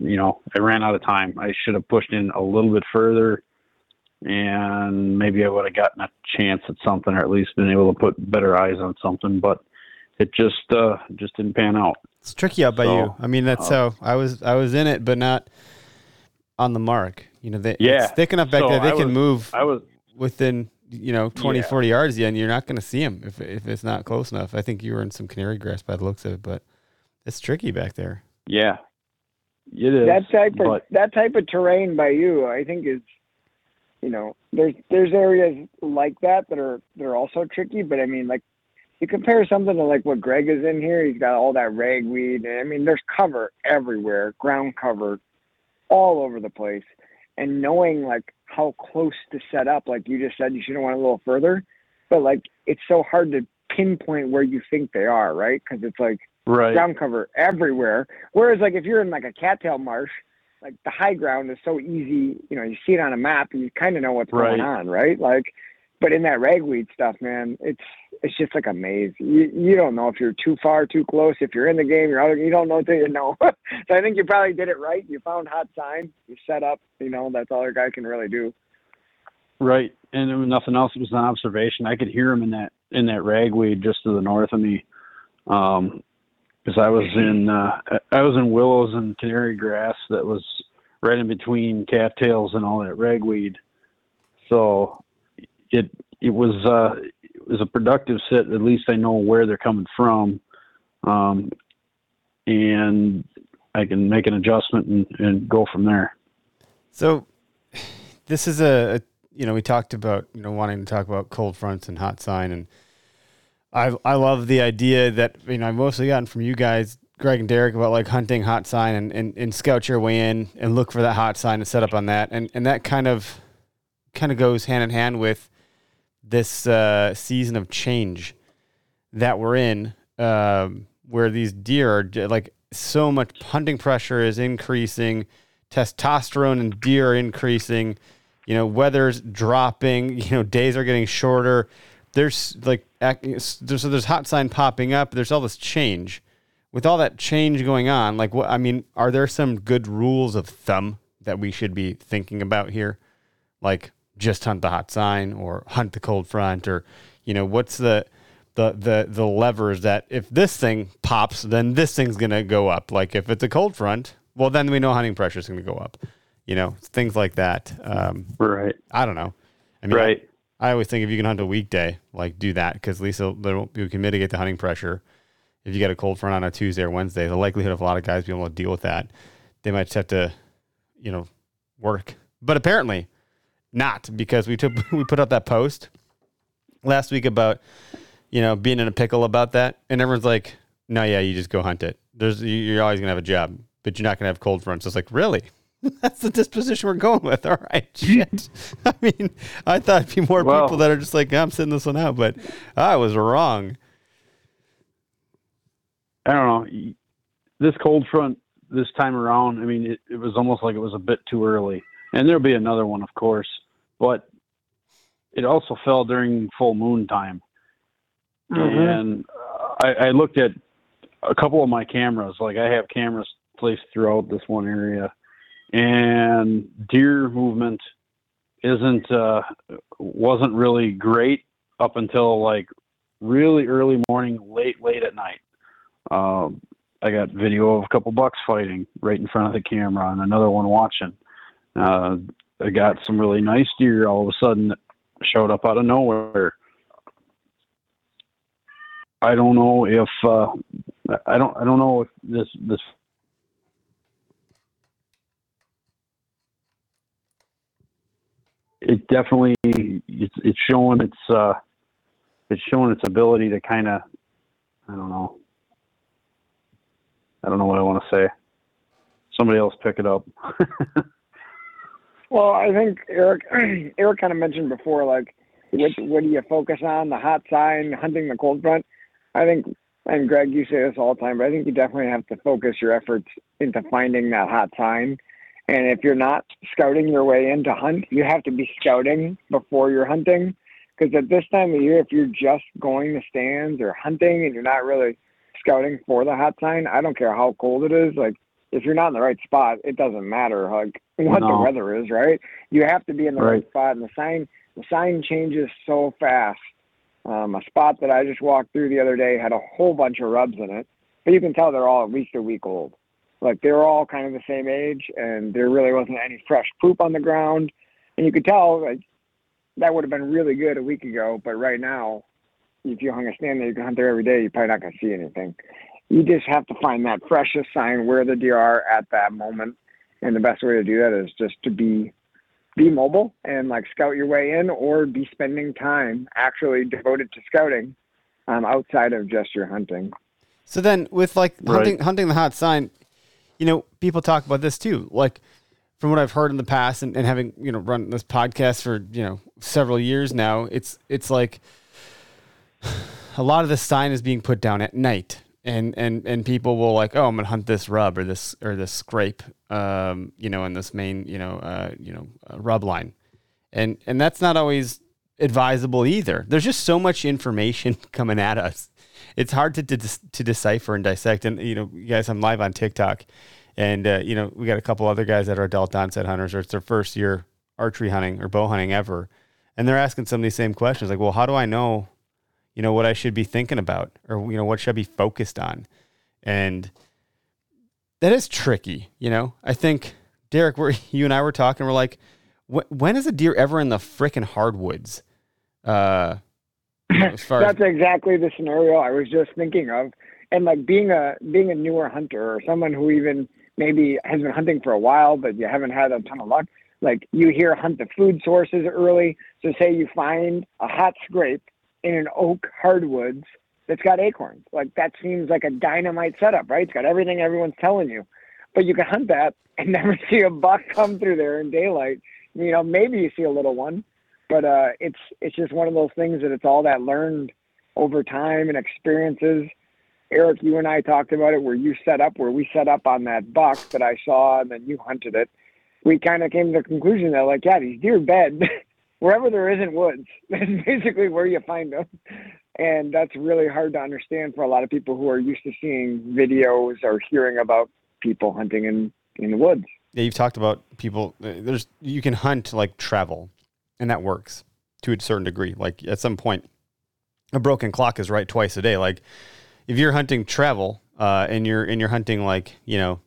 you know, I ran out of time. I should have pushed in a little bit further, and maybe I would have gotten a chance at something, or at least been able to put better eyes on something. But it just uh, just didn't pan out. It's tricky out by So, you. I mean, that's uh, how I was. I was in it, but not on the mark. You know, they, Yeah. it's thick enough back So there. They I can was- move I was within you know 20, Yeah. 40 yards, yeah, and you're not going to see them if if it's not close enough. I think you were in some canary grass by the looks of it, but it's tricky back there. yeah, it is. that type of but that type of terrain by you, I think is, you know, there's there's areas like that that are that are also tricky. But I mean, like you compare something to like what Greg is in here. He's got all that ragweed, and I mean, there's cover everywhere, ground cover, all over the place. And knowing like how close to set up, like you just said, you should have went a little further. But like it's so hard to pinpoint where you think they are, right? Because it's like right, ground cover everywhere. Whereas like if you're in like a cattail marsh, like the high ground is so easy, you know, you see it on a map and you kind of know what's going on, right? Like, but in that ragweed stuff, man, it's it's just like a maze. You you don't know if you're too far, too close. If you're in the game, you're out. You don't know until you know. so I think you probably did it right. You found hot sign. You set up. You know, that's all a guy can really do. right. And there was nothing else. It was an observation. I could hear him in that in that ragweed just to the north of me. Um, because I was in uh, I was in willows and canary grass that was right in between cattails and all that ragweed. So it it was uh, it was a productive sit. At least I know where they're coming from, um, and I can make an adjustment and, and go from there. So this is a, a you know we talked about you know wanting to talk about cold fronts and hot sign and I I love the idea that you know I've mostly gotten from you guys Greg and Derek about like hunting hot sign and, and, and scout your way in and look for that hot sign and set up on that. And and that kind of kind of goes hand in hand with this uh, season of change that we're in um, where these deer are like so much hunting pressure is increasing testosterone in deer are increasing you know weather's dropping you know days are getting shorter there's like there's so there's hot sign popping up. There's all this change. With all that change going on like what i mean are there some good rules of thumb that we should be thinking about here? Like just hunt the hot sign or hunt the cold front or you know what's the the the the levers that if this thing pops then this thing's going to go up. Like if it's a cold front well then we know hunting pressure is going to go up you know things like that. Um, Right. i don't know. I mean Right. I, always think if you can hunt a weekday like do that because at least you can mitigate the hunting pressure. If you get a cold front on a tuesday or wednesday the likelihood of a lot of guys being able to deal with that they might just have to you know work. But apparently not because we took we put out that post last week about you know being in a pickle about that and everyone's like no yeah you just go hunt it. There's you- you're always gonna have a job but you're not gonna have cold fronts. It's like really that's the disposition we're going with all right shit i mean i thought it'd be more Well- people that are just like i'm sitting this one out but i was wrong I don't know. This cold front this time around, I mean, it, it was almost like it was a bit too early. And there'll be another one, of course, but it also fell during full moon time. And uh, I, I looked at a couple of my cameras. Like I have cameras placed throughout this one area, and deer movement isn't uh, wasn't really great up until like really early morning, late late at night. Um, I got video of a couple bucks fighting right in front of the camera, and another one watching. Uh, I got some really nice deer all of a sudden showed up out of nowhere. I don't know if uh, I don't I don't know if this this it definitely it's it's showing its uh it's showing its ability to kind of I don't know I don't know what I want to say. Somebody else pick it up. Well, I think Eric Eric kind of mentioned before, like what what do you focus on? The hot sign, hunting the cold front. I think, and Greg, you say this all the time, but I think you definitely have to focus your efforts into finding that hot sign. And if you're not scouting your way into hunt, you have to be scouting before you're hunting. Because at this time of year, if you're just going to stands or hunting and you're not really scouting for the hot sign, I don't care how cold it is. Like if you're not in the right spot, it doesn't matter like what the weather is, right? You have to be in the right, Right. spot, and the sign the sign changes so fast. Um, a spot that I just walked through the other day had a whole bunch of rubs in it, but you can tell they're all at least a week old. Like they were all kind of the same age, and there really wasn't any fresh poop on the ground, and you could tell like that would have been really good a week ago, but right now, if you hung a stand there, you can hunt there every day. You're probably not going to see anything you just have to find that freshest sign where the deer are at that moment. And the best way to do that is just to be be mobile and like scout your way in or be spending time actually devoted to scouting um, outside of just your hunting. So then, with like Right. hunting, hunting the hot sign, you know, people talk about this too. Like from what I've heard in the past, and, and having you know run this podcast for you know several years now, it's it's like a lot of the sign is being put down at night, and and and people will like, oh, I'm gonna hunt this rub or this or this scrape, um, you know, in this main you know uh, you know uh, rub line, and and that's not always advisable either. There's just so much information coming at us. It's hard to, to to decipher and dissect. And you know, you guys, I'm live on TikTok, and uh, you know, we got a couple other guys that are adult onset hunters, or it's their first year archery hunting or bow hunting ever, and they're asking some of these same questions, like, well, how do I know, you know, what I should be thinking about, or you know, what should I be focused on, and that is tricky. You know, I think Derek, we're you and I were talking, we're like, wh- when is a deer ever in the frickin' hardwoods? Uh, as far as That's exactly the scenario I was just thinking of. And like being a being a newer hunter or someone who even maybe has been hunting for a while but you haven't had a ton of luck, like you hear hunt the food sources early. So say you find a hot scrape in an oak hardwoods that's got acorns. Like that seems like a dynamite setup, right? It's got everything everyone's telling you. But you can hunt that and never see a buck come through there in daylight. You know, maybe you see a little one, but uh, it's it's just one of those things that it's all that learned over time and experiences. Eric, you and I talked about it where you set up, where we set up on that buck that I saw, and then you hunted it. We kind of came to the conclusion that, like, yeah, these deer bed wherever there isn't woods. That's basically where you find them, and that's really hard to understand for a lot of people who are used to seeing videos or hearing about people hunting in in the woods. Yeah, you've talked about people. uh, There's you can hunt like travel, and that works to a certain degree. Like at some point, a broken clock is right twice a day. Like if you're hunting travel, uh, and you're and you're hunting like you know,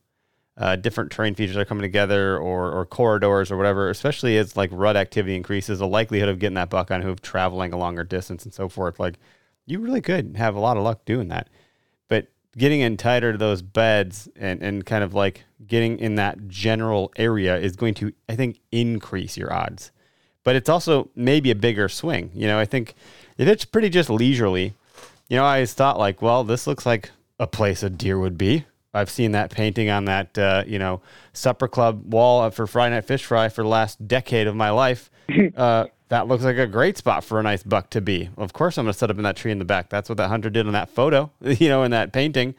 uh, different terrain features are coming together, or or corridors or whatever. Especially as like rut activity increases, the likelihood of getting that buck on hoof traveling a longer distance and so forth. Like you really could have a lot of luck doing that. But getting in tighter to those beds and, and kind of like getting in that general area is going to, I think, increase your odds. But it's also maybe a bigger swing. You know, I think if it's pretty just leisurely, you know, I always thought like, well, this looks like a place a deer would be. I've seen that painting on that, uh, you know, supper club wall for Friday Night Fish Fry for the last decade of my life. Uh, that looks like a great spot for a nice buck to be. Of course, I'm going to set up in that tree in the back. That's what that hunter did in that photo, you know, in that painting.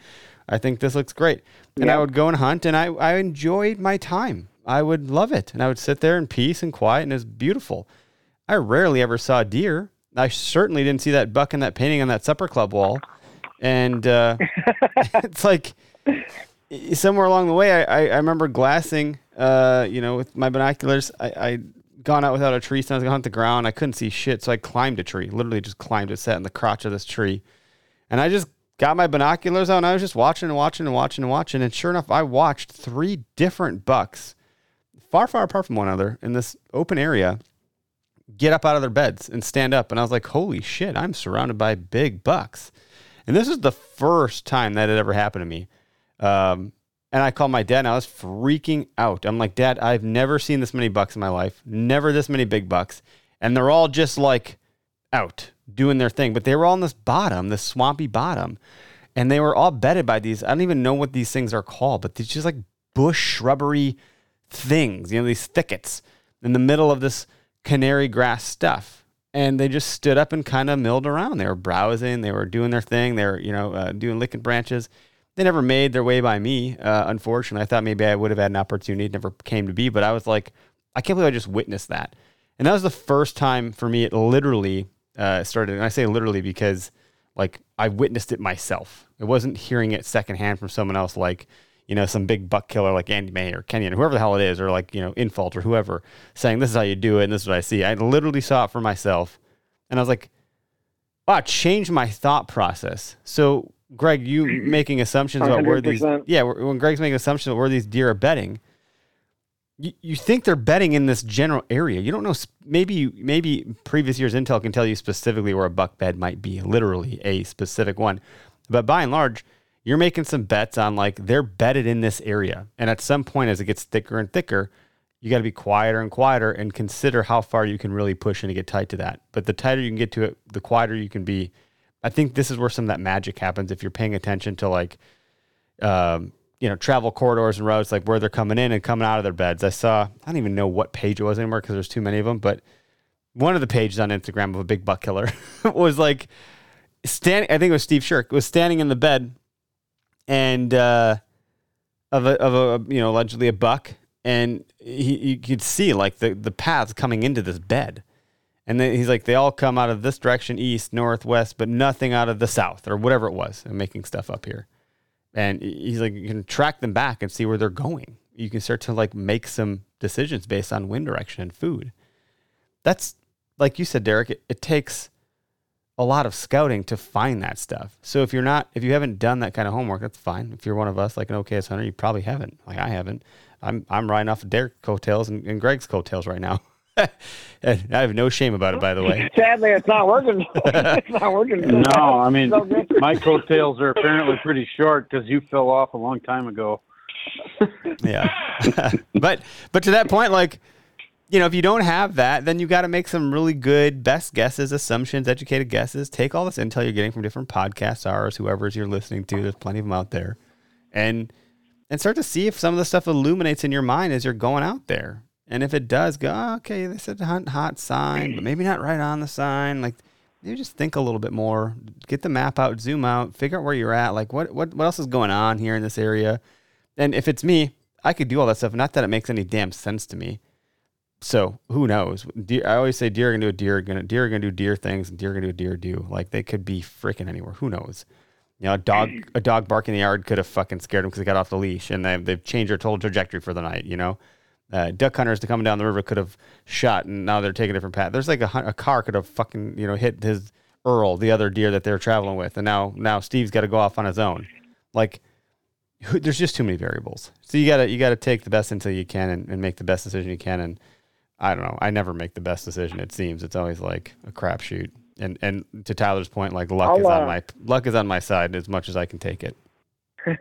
I think this looks great. And I would go and hunt, and I, I enjoyed my time. I would love it. And I would sit there in peace and quiet, and it was beautiful. I rarely ever saw deer. I certainly didn't see that buck in that painting on that supper club wall. And uh, it's like somewhere along the way, I, I, I remember glassing, uh, you know, with my binoculars. I, I gone out without a tree stand. I was going to hunt the ground. I couldn't see shit, so I climbed a tree. Literally just climbed it, sat in the crotch of this tree, and I just got my binoculars out and I was just watching and watching and watching and watching. And sure enough, I watched three different bucks, far, far apart from one another, in this open area, get up out of their beds and stand up. And I was like, holy shit, I'm surrounded by big bucks. And this is the first time that had ever happened to me. Um, and I called my dad and I was freaking out. I'm like, Dad, I've never seen this many bucks in my life, never this many big bucks. And they're all just like out doing their thing. But they were all in this bottom, this swampy bottom. And they were all bedded by these. I don't even know what these things are called, but these just like bush shrubbery things, you know, these thickets in the middle of this canary grass stuff. And they just stood up and kind of milled around. They were browsing, they were doing their thing, they were, you know, uh, doing licking branches. They never made their way by me, uh, unfortunately. I thought maybe I would have had an opportunity. It never came to be, but I was like, I can't believe I just witnessed that. And that was the first time for me it literally uh, started. And I say literally because like I witnessed it myself. It wasn't hearing it secondhand from someone else, like, you know, some big buck killer like Andy May or Kenyon, whoever the hell it is, or like, you know, Infalt or whoever saying, this is how you do it and this is what I see. I literally saw it for myself. And I was like, wow, it changed my thought process. So, Greg, you making assumptions about where these, yeah, when Greg's making assumptions about where these deer are bedding, you, you think they're betting in this general area. You don't know. Maybe maybe previous year's intel can tell you specifically where a buck bed might be, literally a specific one. But by and large, you're making some bets on like they're bedded in this area. And at some point, as it gets thicker and thicker, you got to be quieter and quieter and consider how far you can really push to get tight to that. But the tighter you can get to it, the quieter you can be. I think this is where some of that magic happens if you're paying attention to like um, you know, travel corridors and roads, like where they're coming in and coming out of their beds. I saw, I don't even know what page it was anymore because there's too many of them, but one of the pages on Instagram of a big buck killer was like standing, I think it was Steve Shirk, was standing in the bed and, uh, of a, of a, you know, allegedly a buck. And he, you could see like the, the paths coming into this bed. And then he's like, they all come out of this direction, east, north, west, but nothing out of the south or whatever it was. I'm making stuff up here and he's like you can track them back and see where they're going you can start to like make some decisions based on wind direction and food that's like you said derek it, it takes a lot of scouting to find that stuff. So if you're not if you haven't done that kind of homework that's fine. If you're one of us like an Okayest hunter you probably haven't. Like i haven't. I'm i'm riding off of derek coattails and, and greg's coattails right now. And i have no shame about it by the way. Sadly, it's not working. it's not working. No, I mean, So my coattails are apparently pretty short because you fell off a long time ago. yeah. But but to that point like you know if you don't have that then you got to make some really good best guesses assumptions educated guesses. Take all this intel you're getting from different podcasts ours whoever's you're listening to there's plenty of them out there. And and start to see if some of the stuff illuminates in your mind as you're going out there. And if it does go "Oh, okay they said hunt hot sign but maybe not right on the sign. Like maybe just think a little bit more. Get the map out zoom out figure out where you're at. Like what what, what else is going on here in this area? And if it's me, I could do all that stuff. Not that it makes any damn sense to me. So who knows? Deer, I always say deer are gonna do a deer, gonna deer are gonna do deer things, and deer are gonna do a deer do. Like they could be freaking anywhere. Who knows? You know, a dog a dog barking in the yard could have fucking scared them because they got off the leash, and they they've changed their total trajectory for the night. You know, uh, duck hunters to coming down the river could have shot, and now they're taking a different path. There's like a, a car could have fucking you know hit his Earl, the other deer that they're traveling with, and now now Steve's got to go off on his own. Like there's just too many variables. So you gotta you gotta take the best until you can and, and make the best decision you can. And I don't know. I never make the best decision. It seems it's always like a crapshoot. And and to Tyler's point, like luck I'll, is on uh, my luck is on my side as much as I can take it.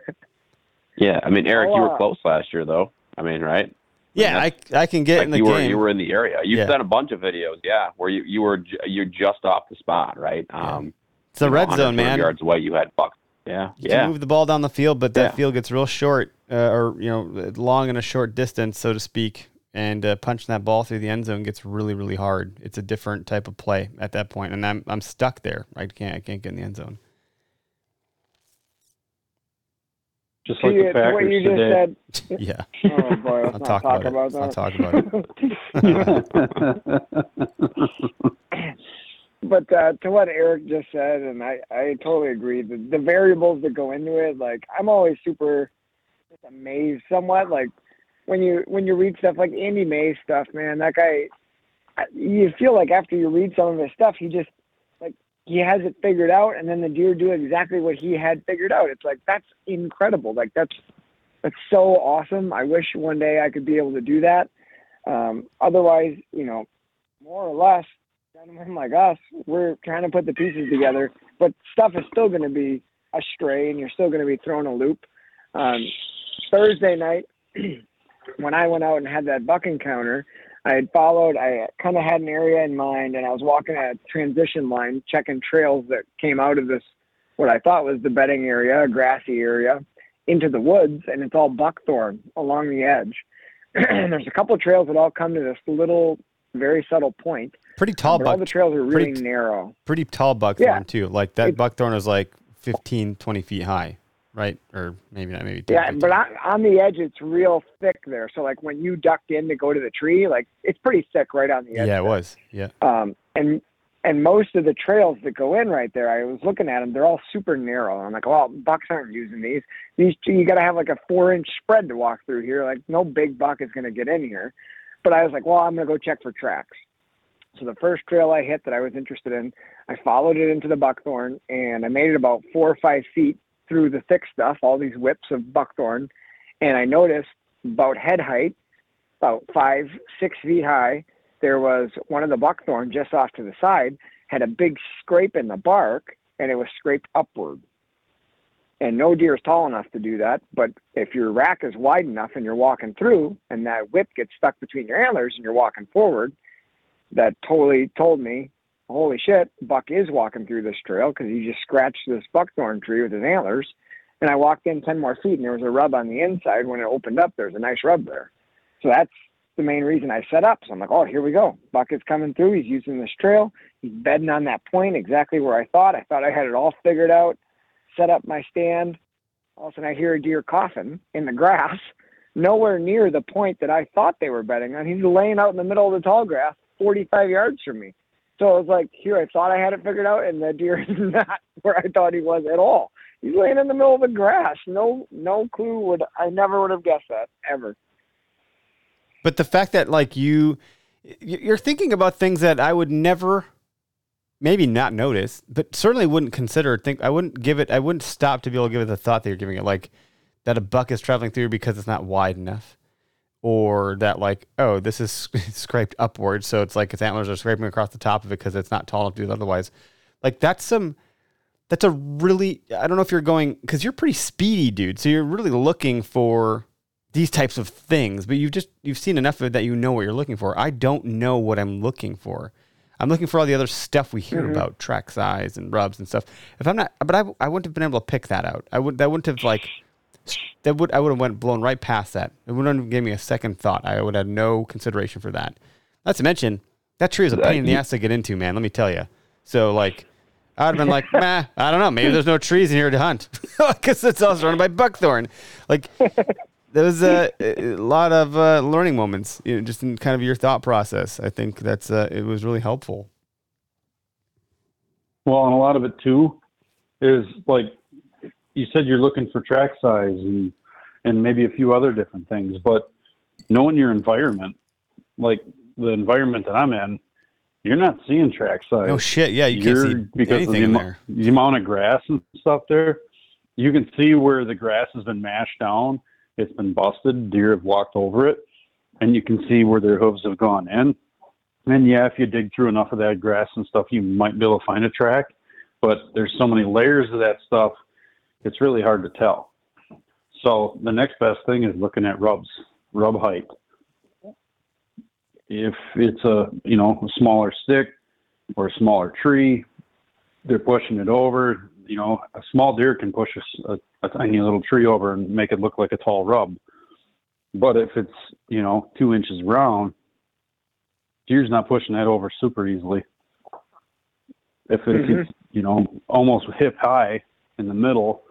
Yeah, I mean, Eric, I'll, you were uh, close last year, though. I mean, right? Yeah, I I can get Like in the you game. were you were in the area. You've Yeah. done a bunch of videos, yeah, where you you were you're just off the spot, right? Um, it's a you know, red zone, man. Yards away, you had bucks. Yeah, You yeah. can move the ball down the field, but that Yeah. field gets real short, uh, or you know, long in a short distance, so to speak. And uh, punching that ball through the end zone gets really, really hard. It's a different type of play at that point, and I'm I'm stuck there. I can't I can't get in the end zone. Just like you- the to what Packers you just said. Yeah, Oh boy, let's I'll not talk talk about, about, it. I'll talk about it. But uh, to what Eric just said, and I, I totally agree. The, the variables that go into it, like I'm always super amazed, somewhat. Like when you when you read stuff like Andy May stuff, man, that guy you feel like after you read some of his stuff, he just like he has it figured out, and then the deer do exactly what he had figured out. It's like that's incredible. Like that's that's so awesome. I wish one day I could be able to do that. Um, otherwise, you know, more or less, gentlemen like us, we're trying to put the pieces together, but stuff is still going to be astray, and you're still going to be thrown a loop. Um, Thursday night, when I went out and had that buck encounter, I had followed, I kind of had an area in mind, and I was walking a transition line, checking trails that came out of this, what I thought was the bedding area, a grassy area, into the woods, and it's all buckthorn along the edge. and there's a couple of trails that all come to this little, very subtle point, Pretty tall all the trails are really pretty- narrow. pretty tall buckthorn Yeah. too. Like that It- buckthorn is like 15, 20 feet high, right? Or maybe not, maybe 10, Yeah, 15. but on, on the edge, it's real thick there. So like when you ducked in to go to the tree, like it's pretty thick right on the edge. yeah, it was. Yeah. Um, and and most of the trails that go in right there, I was looking at them. They're all super narrow. I'm like, well, bucks aren't using these. These you got to have like a four inch spread to walk through here. Like no big buck is going to get in here. But I was like, well, I'm going to go check for tracks. So the first trail I hit that I was interested in, I followed it into the buckthorn, and I made it about four or five feet through the thick stuff, all these whips of buckthorn, and I noticed about head height, about five, six feet high, there was one of the buckthorn just off to the side had a big scrape in the bark, and it was scraped upward. And no deer is tall enough to do that, but if your rack is wide enough and you're walking through, and that whip gets stuck between your antlers and you're walking forward, that totally told me, holy shit, Buck is walking through this trail because he just scratched this buckthorn tree with his antlers. And I walked in 10 more feet and there was a rub on the inside. When it opened up, there's a nice rub there. So that's the main reason I set up. So I'm like, oh, here we go. Buck is coming through. He's using this trail. He's bedding on that point exactly where I thought. I thought I had it all figured out. Set up my stand. All of a sudden, I hear a deer coughing in the grass, nowhere near the point that I thought they were bedding on. He's laying out in the middle of the tall grass, 45 yards from me. So I was like, here, I thought I had it figured out, and the deer is not where I thought he was at all. He's laying in the middle of the grass. No, no clue. Would I never would have guessed that ever. But the fact that like you, you're thinking about things that I would never, maybe not notice, but certainly wouldn't consider. Think I wouldn't give it. I wouldn't stop to be able to give it the thought that you're giving it. Like that a buck is traveling through because it's not wide enough, or that like oh this is scraped upward, so it's like its antlers are scraping across the top of it because it's not tall enough to do it otherwise. Like that's some. That's a really. I don't know if you're going because you're pretty speedy, dude. So you're really looking for these types of things, but you've just you've seen enough of it that you know what you're looking for. I don't know what I'm looking for. I'm looking for all the other stuff we hear mm-hmm. about, track size and rubs and stuff. If I'm not, but I, I wouldn't have been able to pick that out. I would that wouldn't have like that would I would have went blown right past that. It wouldn't have given me a second thought. I would have no consideration for that. Not to mention that tree is a pain in the ass to get into, man. Let me tell you. So like. I'd have been like, nah, I don't know. Maybe there's no trees in here to hunt because it's all surrounded by buckthorn. Like, there was a, a lot of uh, learning moments, you know, just in kind of your thought process. I think that's uh, it was really helpful. Well, and a lot of it too is like you said, you're looking for track size and and maybe a few other different things, but knowing your environment, like the environment that I'm in, you're not seeing track size. Oh shit, yeah, you can't see because of anything the, in there. the amount of grass and stuff there. You can see where the grass has been mashed down. It's been busted. Deer have walked over it, and you can see where their hooves have gone in. And yeah, if you dig through enough of that grass and stuff, you might be able to find a track. But there's so many layers of that stuff, it's really hard to tell. So the next best thing is looking at rubs, rub height. If it's a you know a smaller stick or a smaller tree, they're pushing it over. You know, a small deer can push a tiny little tree over and make it look like a tall rub. But if it's you know two inches round, deer's not pushing that over super easily. If it's Mhm. you know almost hip high in the middle,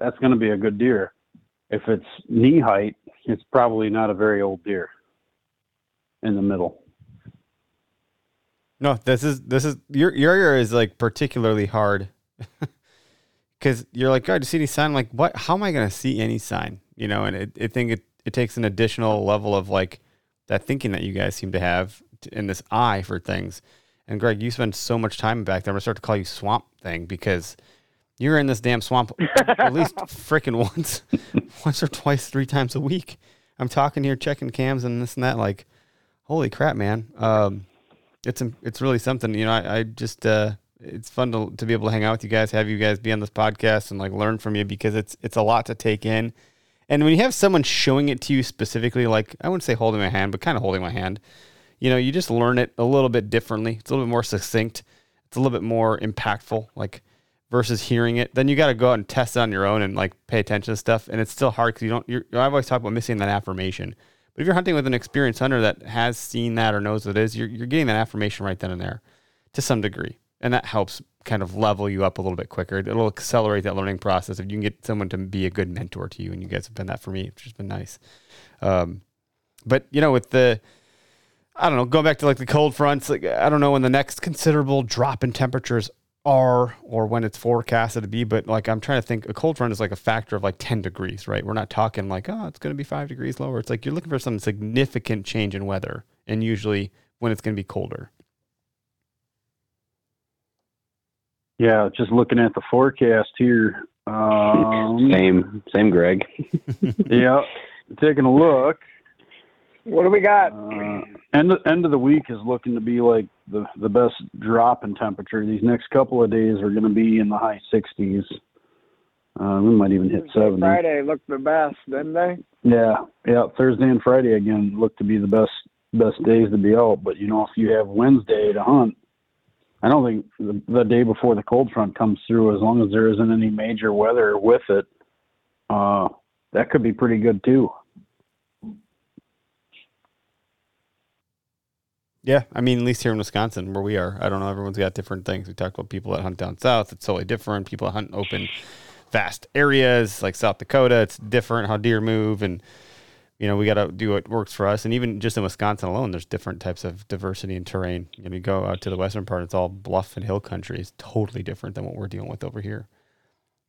that's going to be a good deer. If it's knee height, it's probably not a very old deer in the middle. No, this is this is your your area is like particularly hard because you're like, God, do you see any sign? like, what? How am I going to see any sign? You know, and it, I think it it takes an additional level of like that thinking that you guys seem to have in this eye for things. And Greg, you spend so much time back there. I'm gonna start to call you Swamp Thing because you're in this damn swamp at least freaking once, once or twice, three times a week. I'm talking here, checking cams and this and that. Like, holy crap, man! Um, it's it's really something. You know, I, I just uh, it's fun to to be able to hang out with you guys, have you guys be on this podcast and like learn from you because it's it's a lot to take in. And when you have someone showing it to you specifically, like I wouldn't say holding my hand, but kind of holding my hand, you know, you just learn it a little bit differently. It's a little bit more succinct. It's a little bit more impactful. Like versus hearing it. Then you got to go out and test it on your own and like pay attention to stuff. And it's still hard because you don't. You're, I've always talked about missing that affirmation. But if you're hunting with an experienced hunter that has seen that or knows what it is, you're you're getting that affirmation right then and there, to some degree, and that helps kind of level you up a little bit quicker. It'll accelerate that learning process if you can get someone to be a good mentor to you. And you guys have been that for me, which has been nice. Um, but you know, with the I don't know, going back to like the cold fronts, like I don't know when the next considerable drop in temperatures are or when it's forecasted to be, but like I'm trying to think a cold front is like a factor of like 10 degrees, right? We're not talking like, oh, it's going to be five degrees lower. It's like you're looking for some significant change in weather and usually when it's going to be colder. Yeah, just looking at the forecast here. Um, Same, same, Greg. yeah, taking a look. What do we got? Uh, end end of the week is looking to be like the the best drop in temperature. These next couple of days are going to be in the high 60s. Uh, we might even hit 70. Friday looked the best, didn't they? Yeah, yeah. Thursday and Friday again look to be the best best days to be out. But you know, if you have Wednesday to hunt, I don't think the, the day before the cold front comes through, as long as there isn't any major weather with it, uh, that could be pretty good too. Yeah, I mean, at least here in Wisconsin, where we are, I don't know. Everyone's got different things. We talked about people that hunt down south; it's totally different. People that hunt open, vast areas like South Dakota, it's different how deer move, and you know we got to do what works for us. And even just in Wisconsin alone, there's different types of diversity and terrain. You know, you go out to the western part; it's all bluff and hill country. It's totally different than what we're dealing with over here.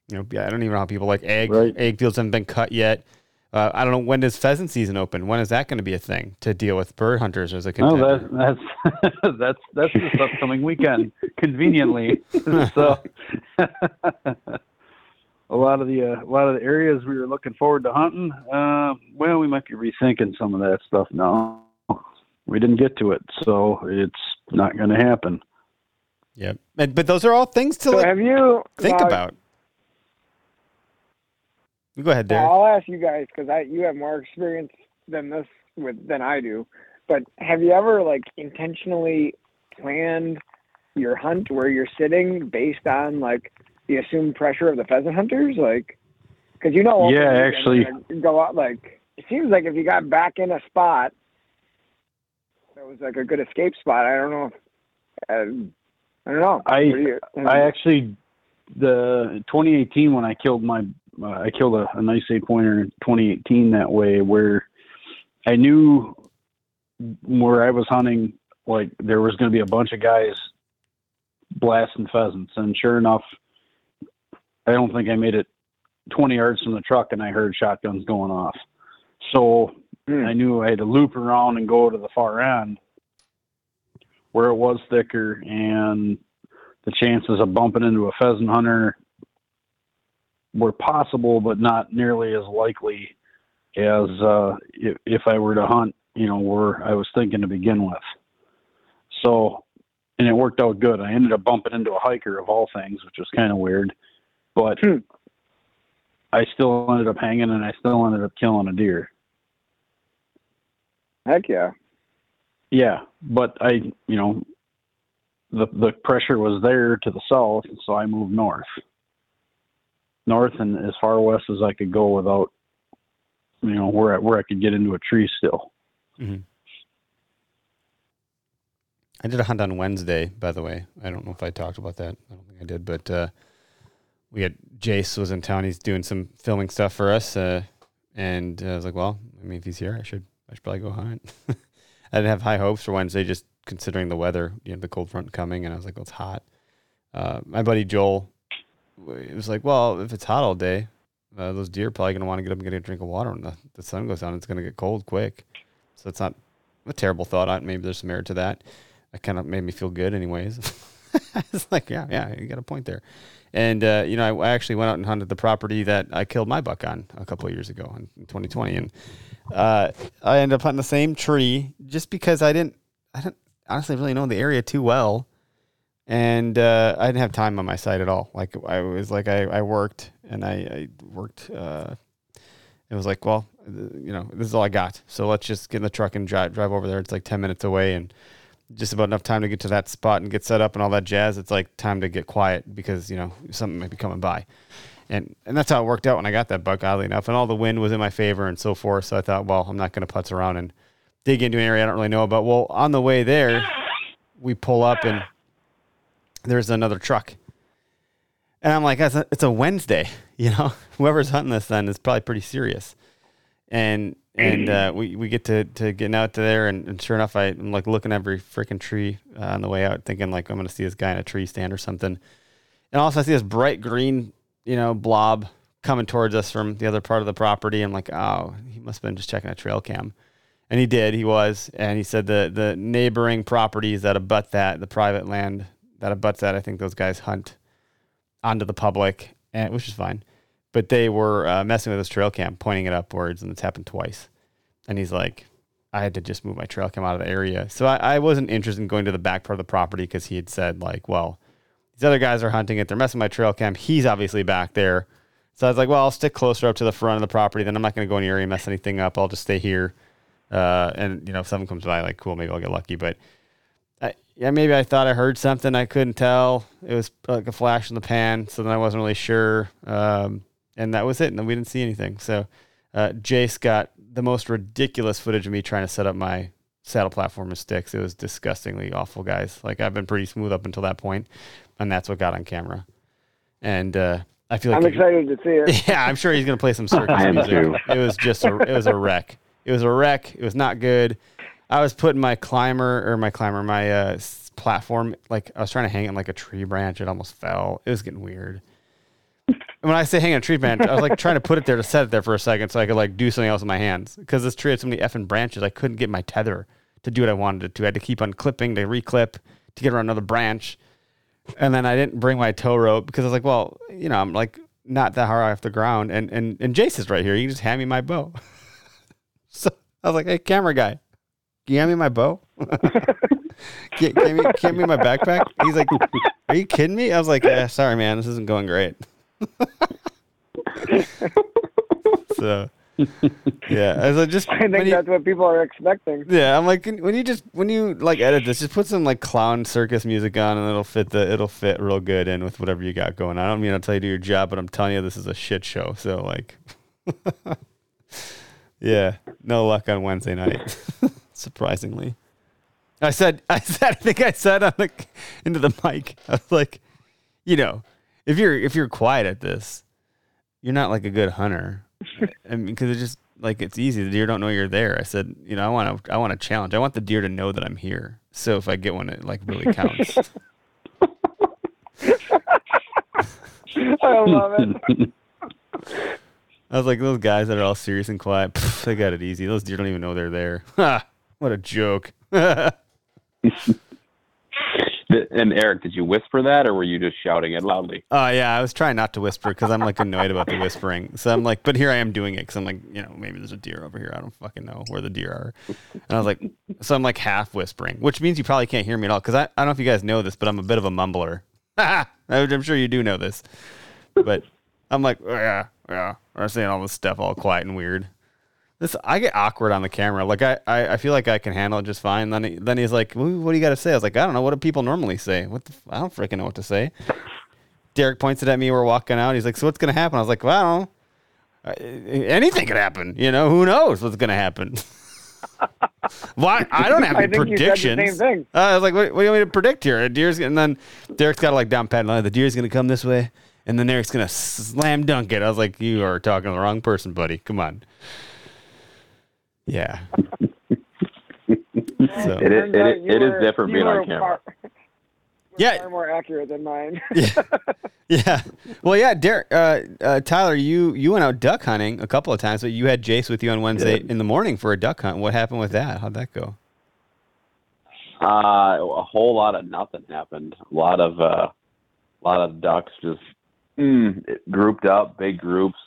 You know, I don't even know how people like egg Right. egg fields haven't been cut yet. Uh, I don't know when does pheasant season open. When is that going to be a thing to deal with bird hunters as a No, contender? that, that's that's that's this upcoming weekend, conveniently. so, a lot of the uh, a lot of the areas we were looking forward to hunting, uh, well, we might be rethinking some of that stuff now. We didn't get to it, so it's not going to happen. Yep. And, but those are all things to So like, have you think about. You go ahead, now, Derek. I'll ask you guys because I you have more experience than this with than I do. But have you ever like intentionally planned your hunt where you're sitting based on like the assumed pressure of the pheasant hunters? Like, because you know, Yeah, actually- go out like it seems like if you got back in a spot that was like a good escape spot. I don't know. If, uh, I don't know. I- you- I actually, the 2018 when I killed my, uh, I killed a, a nice eight pointer in 2018 that way, where I knew where I was hunting, like there was going to be a bunch of guys blasting pheasants, and sure enough, I don't think I made it 20 yards from the truck, and I heard shotguns going off. So Hmm. I knew I had to loop around and go to the far end where it was thicker and the chances of bumping into a pheasant hunter were possible, but not nearly as likely as uh, if, if I were to hunt, you know, where I was thinking to begin with. So, and it worked out good. I ended up bumping into a hiker of all things, which was kind of weird, but Hmm. I still ended up hanging and I still ended up killing a deer. Heck yeah. Yeah, but I, you know, the the pressure was there to the south, so I moved north, north and as far west as I could go without, you know, where I, where I could get into a tree still. I did a hunt on Wednesday, by the way. I don't know if I talked about that. I don't think I did, but uh, we had Jace was in town. He's doing some filming stuff for us, uh, and uh, I was like, well, I mean, if he's here, I should I should probably go hunt. I didn't have high hopes for Wednesday, just considering the weather, you know, the cold front coming, and I was like, well, it's hot. Uh, my buddy Joel, it was like, well, if it's hot all day, uh, those deer are probably gonna want to get up and get a drink of water when the, the sun goes down. It's gonna get cold quick, so it's not a terrible thought. I- Maybe there's some merit to that. That kind of made me feel good, anyways. it's like, yeah, yeah, you got a point there. And uh, you know, I, I actually went out and hunted the property that I killed my buck on a couple of years ago in 2020, and uh, I ended up hunting the same tree just because I didn't, I didn't honestly really know the area too well, and uh, I didn't have time on my side at all. Like I was like I, I worked and I, I worked. Uh, it was like, well, you know, this is all I got. So let's just get in the truck and drive drive over there. It's like ten minutes away, and just about enough time to get to that spot and get set up and all that jazz. It's like time to get quiet because you know something might be coming by, and and that's how it worked out when I got that buck. Oddly enough, and all the wind was in my favor and so forth. So I thought, well, I'm not going to putz around and dig into an area I don't really know about. Well, on the way there, we pull up and there's another truck. And I'm like, it's a, it's a Wednesday, you know. Whoever's hunting this then is probably pretty serious. And and uh, we, we get to, to getting out to there, and, and sure enough, I, I'm like looking every freaking tree uh, on the way out, thinking like I'm gonna see this guy in a tree stand or something. And also I see this bright green, you know, blob coming towards us from the other part of the property. I'm like, oh, he must have been just checking a trail cam. And he did, he was, and he said the the neighboring properties that abut that, the private land that abuts that, I think those guys hunt onto the public, and which is fine. But they were uh, messing with his trail cam, pointing it upwards, and it's happened twice. And he's like, I had to just move my trail cam out of the area. So I, I wasn't interested in going to the back part of the property because he had said like, well, these other guys are hunting it. They're messing my trail cam. He's obviously back there. So I was like, well, I'll stick closer up to the front of the property. Then I'm not going to go in the area and mess anything up. I'll just stay here. Uh, and you know, if something comes by, like, cool, maybe I'll get lucky. But yeah, maybe I thought I heard something. I couldn't tell. It was like a flash in the pan. So then I wasn't really sure. Um, and that was it. And then we didn't see anything. So uh, Jace got the most ridiculous footage of me trying to set up my saddle platform with sticks. It was disgustingly awful, guys. Like I've been pretty smooth up until that point, and that's what got on camera. And uh, I feel like I'm it- excited to see it. yeah, I'm sure he's gonna play some circus I am music. too. It was just a it was a wreck. It was a wreck. It was not good. I was putting my climber or my climber, my uh, platform, like I was trying to hang it on like a tree branch. It almost fell. It was getting weird. And when I say hang on a tree branch, I was like trying to put it there to set it there for a second so I could like do something else with my hands. Because this tree had so many effing branches, I couldn't get my tether to do what I wanted it to. I had to keep on clipping to reclip to get around another branch. And then I didn't bring my tow rope because I was like, well, you know, I'm like not that hard off the ground. And and and Jace is right here. You can just hand me my bow. so I was like, hey, camera guy, can you hand me my bow? can, can, me, can me my backpack? He's like, are you kidding me? I was like, yeah, sorry, man, this isn't going great. so yeah, I was like, just I think you- that's what people are expecting. yeah, I'm like when you just when you like edit this, just put some like clown circus music on, and it'll fit the it'll fit real good in with whatever you got going. on. I don't mean to tell you to do your job, but I'm telling you this is a shit show. So like, yeah, no luck on Wednesday night. Surprisingly, I said I said I think I said on the into the mic. I was like, you know, if you're if you're quiet at this, you're not like a good hunter. I mean, because it's just like it's easy. The deer don't know you're there. I said, you know, I want to, I want to challenge. I want the deer to know that I'm here. So if I get one, it like really counts. I love it. I was like, those guys that are all serious and quiet, pff, they got it easy. Those deer don't even know they're there. Ha! What a joke. And Eric, did you whisper that, or were you just shouting it loudly? Oh yeah, I was trying not to whisper because I'm like annoyed about the whispering. So I'm like, but here I am doing it because I'm like, you know, maybe there's a deer over here. I don't fucking know where the deer are. And I was like, so I'm like half whispering, which means you probably can't hear me at all because I, I don't know if you guys know this, but I'm a bit of a mumbler. I'm sure you do know this, but I'm like, oh, yeah, yeah. I'm saying all this stuff all quiet and weird. This I get awkward on the camera. Like I, I, I feel like I can handle it just fine. Then he, then he's like, "Well, "What do you got to say?" I was like, "I don't know. What do people normally say? What the? F- I don't freaking know what to say." Derek points it at me. We're walking out. He's like, "So what's gonna happen?" I was like, "Well, I don't know. Anything could happen. You know, who knows what's gonna happen." What? I don't have any think you said the predictions. same thing. Uh, I was like, what, what do you want me to predict here? A deer's and then Derek's got to like down pat. The deer's gonna come this way, and then Derek's gonna slam dunk it. I was like, you are talking to the wrong person, buddy. Come on. Yeah. so It is- Turns out it- you it is were- different being on camera. Far, yeah, far more accurate than mine. yeah, yeah. Well, yeah, Derek, uh, uh, Tyler, you you went out duck hunting a couple of times, but you had Jace with you on Wednesday Did. in the morning for a duck hunt. What happened with that? How'd that go? Uh, a whole lot of nothing happened. A lot of uh, a lot of ducks just mm, grouped up, big groups,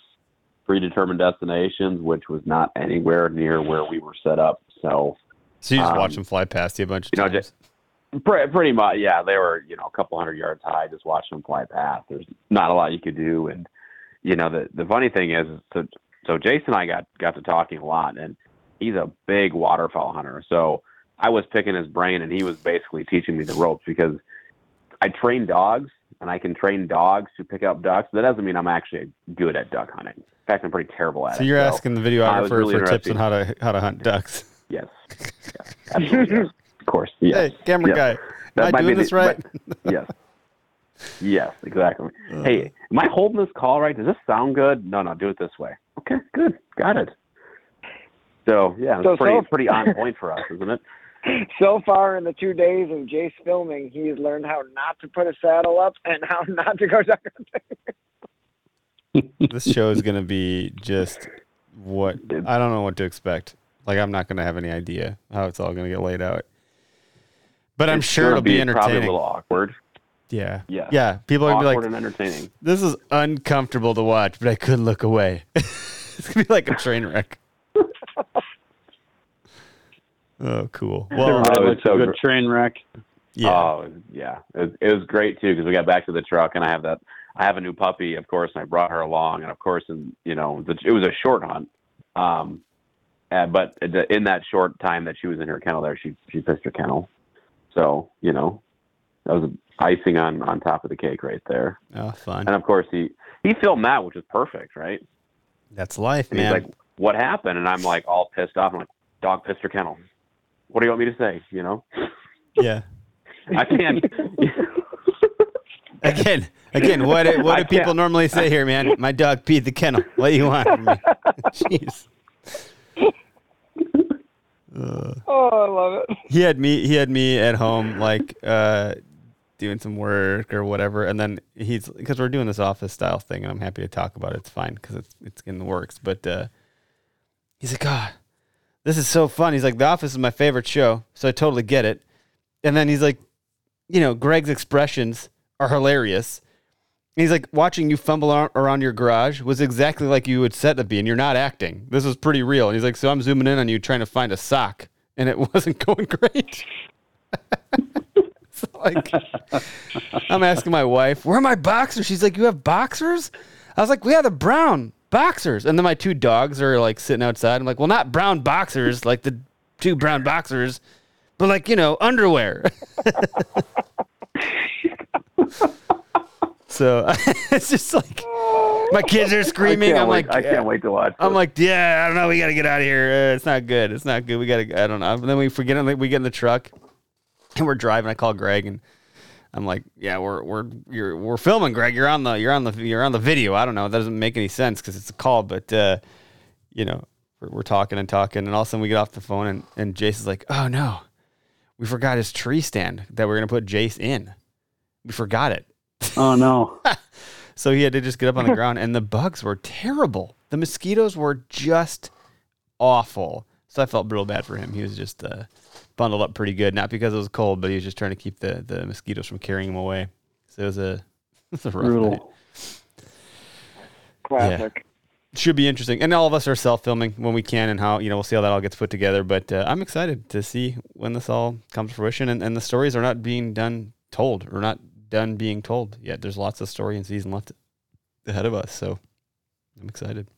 predetermined destinations, which was not anywhere near where we were set up. So, So you just Um, watch them fly past you a bunch of you know, times. Pre- pretty much, yeah. They were, you know, a couple hundred yards high. Just watching them fly past. There's not a lot you could do, and you know, the the funny thing is, so so Jason and I got got to talking a lot, and he's a big waterfowl hunter. So I was picking his brain, and he was basically teaching me the ropes because I train dogs, and I can train dogs to pick up ducks. That doesn't mean I'm actually good at duck hunting. In fact, I'm pretty terrible at so it. So you're asking the videographer was really for tips on how to how to hunt ducks. Yes, yes, absolutely, yes. of course. Yes. Hey, camera Yes. guy, am That I might be doing the- this right? but- yes. Yes, exactly. Uh. hey, am I holding this call right? Does this sound good? No, no, do it this way. Okay, good. Got it. So yeah, it's So- pretty so- pretty on point for us, isn't it? So far in the two days of Jace filming, he's learned how not to put a saddle up and how not to go duck hunting. this show is gonna be just what I don't know what to expect. Like I'm not gonna have any idea how it's all gonna get laid out. But I'm It's sure it'll be, entertaining. Probably a little awkward. yeah. Yeah. Yeah. People are gonna Awkward be like, and entertaining. this is uncomfortable to watch, but I couldn't look away. it's gonna be like a train wreck. Oh, cool. Well, Oh, Everybody it's so a good gr- train wreck. yeah. Oh yeah, it was, it was great too because we got back to the truck and I have that. I have a new puppy, of course, and I brought her along, and of course, and you know, the, it was a short hunt. Um, and, but in that short time that she was in her kennel, there she she pissed her kennel. So you know, that was icing on on top of the cake right there. oh, fun. And of course, he he filmed that, which is perfect, right? That's life, And man. he's like, "What happened?" And I'm like, all pissed off. I'm like, "Dog pissed her kennel." What do you want me to say? You know, yeah. I can't. Again, again, what do- what do people normally say here, man? My dog peed the kennel. What do you want from me? Jeez. Uh, Oh, I love it. he had me. He had me at home, like uh, doing some work or whatever, and then he's because we're doing this office style thing, and I'm happy to talk about it. It's fine because it's it's in the works. But uh, he's like, God, this is so fun. He's like, The Office is my favorite show, so I totally get it. And then he's like, you know, Greg's expressions are hilarious. And he's like, watching you fumble ar- around your garage was exactly like you would set to be, and you're not acting. This was pretty real. And he's like, so I'm zooming in on you trying to find a sock, and it wasn't going great. so like, I'm asking my wife, where are my boxers? She's like, you have boxers? I was like, we have the brown boxers. And then my two dogs are like sitting outside. I'm like, well, not brown boxers, like the two brown boxers, but like, you know, underwear. so it's just like my kids are screaming. I'm wait- like, I can't wait to watch. I'm this. like, yeah, I don't know. We got to get out of here. Uh, it's not good. It's not good. We got to, I don't know. And then we forget, we get in the truck and we're driving. I call Greg and I'm like, yeah, we're, we're, you're, we're filming Greg. You're on the, you're on the, you're on the video. I don't know. That doesn't make any sense because it's a call, but, uh, you know, we're, we're talking and talking. And all of a sudden we get off the phone and, and Jace is like, oh no, we forgot his tree stand that we're going to put Jace in. We forgot it. Oh no. So he had to just get up on the ground, and the bugs were terrible. The mosquitoes were just awful. So I felt real bad for him. He was just uh, bundled up pretty good, not because it was cold, but he was just trying to keep the, the mosquitoes from carrying him away. So it was a, it was a rough night. Brutal. Classic. Should be interesting, and all of us are self-filming when we can, and how you know we'll see how that all gets put together. But uh, I'm excited to see when this all comes to fruition, and, and the stories are not being done told or not done being told yet. There's lots of story and season left ahead of us, so I'm excited.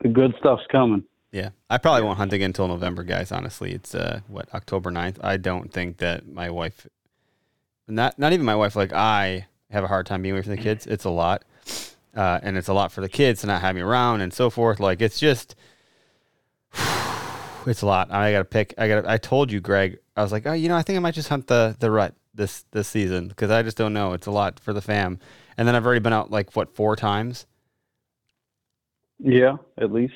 The good stuff's coming. Yeah, I probably won't hunt again until November, guys. Honestly, it's uh what October 9th. I don't think that my wife, not not even my wife, like I have a hard time being away from the kids. It's a lot, uh, and it's a lot for the kids to not have me around and so forth. Like it's just, it's a lot. I got to pick. I got. I told you, Greg. I was like, oh, you know, I think I might just hunt the the rut this this season because I just don't know. It's a lot for the fam, and then I've already been out like what four times Yeah, at least.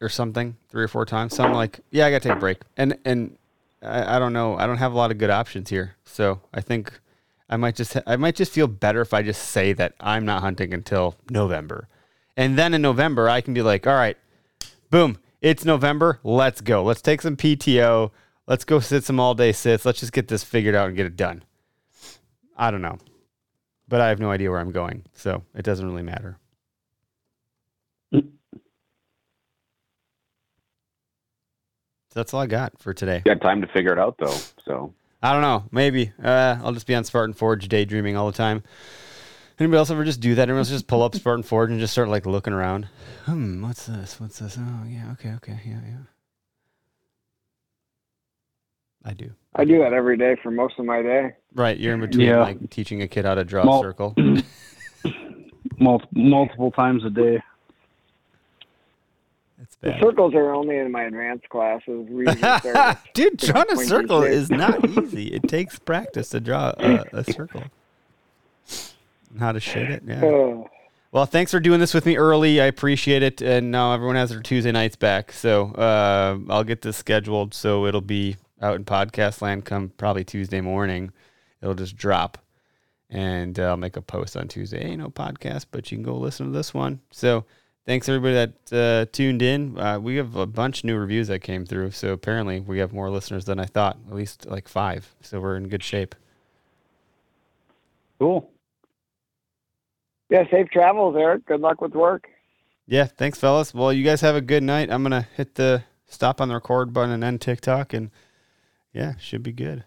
Or something, three or four times. So I'm like, yeah, I gotta take a break. And and I, I don't know, I don't have a lot of good options here. So I think I might just I might just feel better if I just say that I'm not hunting until November, and then in November I can be like, all right, boom, it's November, let's go, let's take some PTO, Let's go sit some all day sits. Let's just get this figured out and get it done. I don't know. But I have no idea where I'm going, so it doesn't really matter. So that's all I got for today. You got time to figure it out though. So I don't know. Maybe uh, I'll just be on Spartan Forge daydreaming all the time. Anybody else ever just do that? Everyone else just pull up Spartan Forge and just start like looking around. Hmm, what's this? What's this? Oh, yeah, okay, okay, yeah, yeah. I do. I do that every day for most of my day. Right, you're in between Yeah. like teaching a kid how to draw Mul- a circle. Mul- multiple times a day. The circles are only in my advanced classes. We usually start with Dude, drawing a circle is not easy. It takes practice to draw a, a circle. How to shade it, yeah. Oh, Well, thanks for doing this with me early. I appreciate it. And now everyone has their Tuesday nights back. So uh, I'll get this scheduled so it'll be out in podcast land come probably Tuesday morning. It'll just drop. And uh, I'll make a post on Tuesday. Hey, no podcast, but you can go listen to this one. So thanks everybody that uh, tuned in. Uh, we have a bunch of new reviews that came through. So apparently we have more listeners than I thought, at least like five. So we're in good shape. Cool. yeah, safe travels, Eric. Good luck with work. Yeah, thanks, fellas. Well, you guys have a good night. I'm gonna hit the stop on the record button and end TikTok, and yeah, should be good.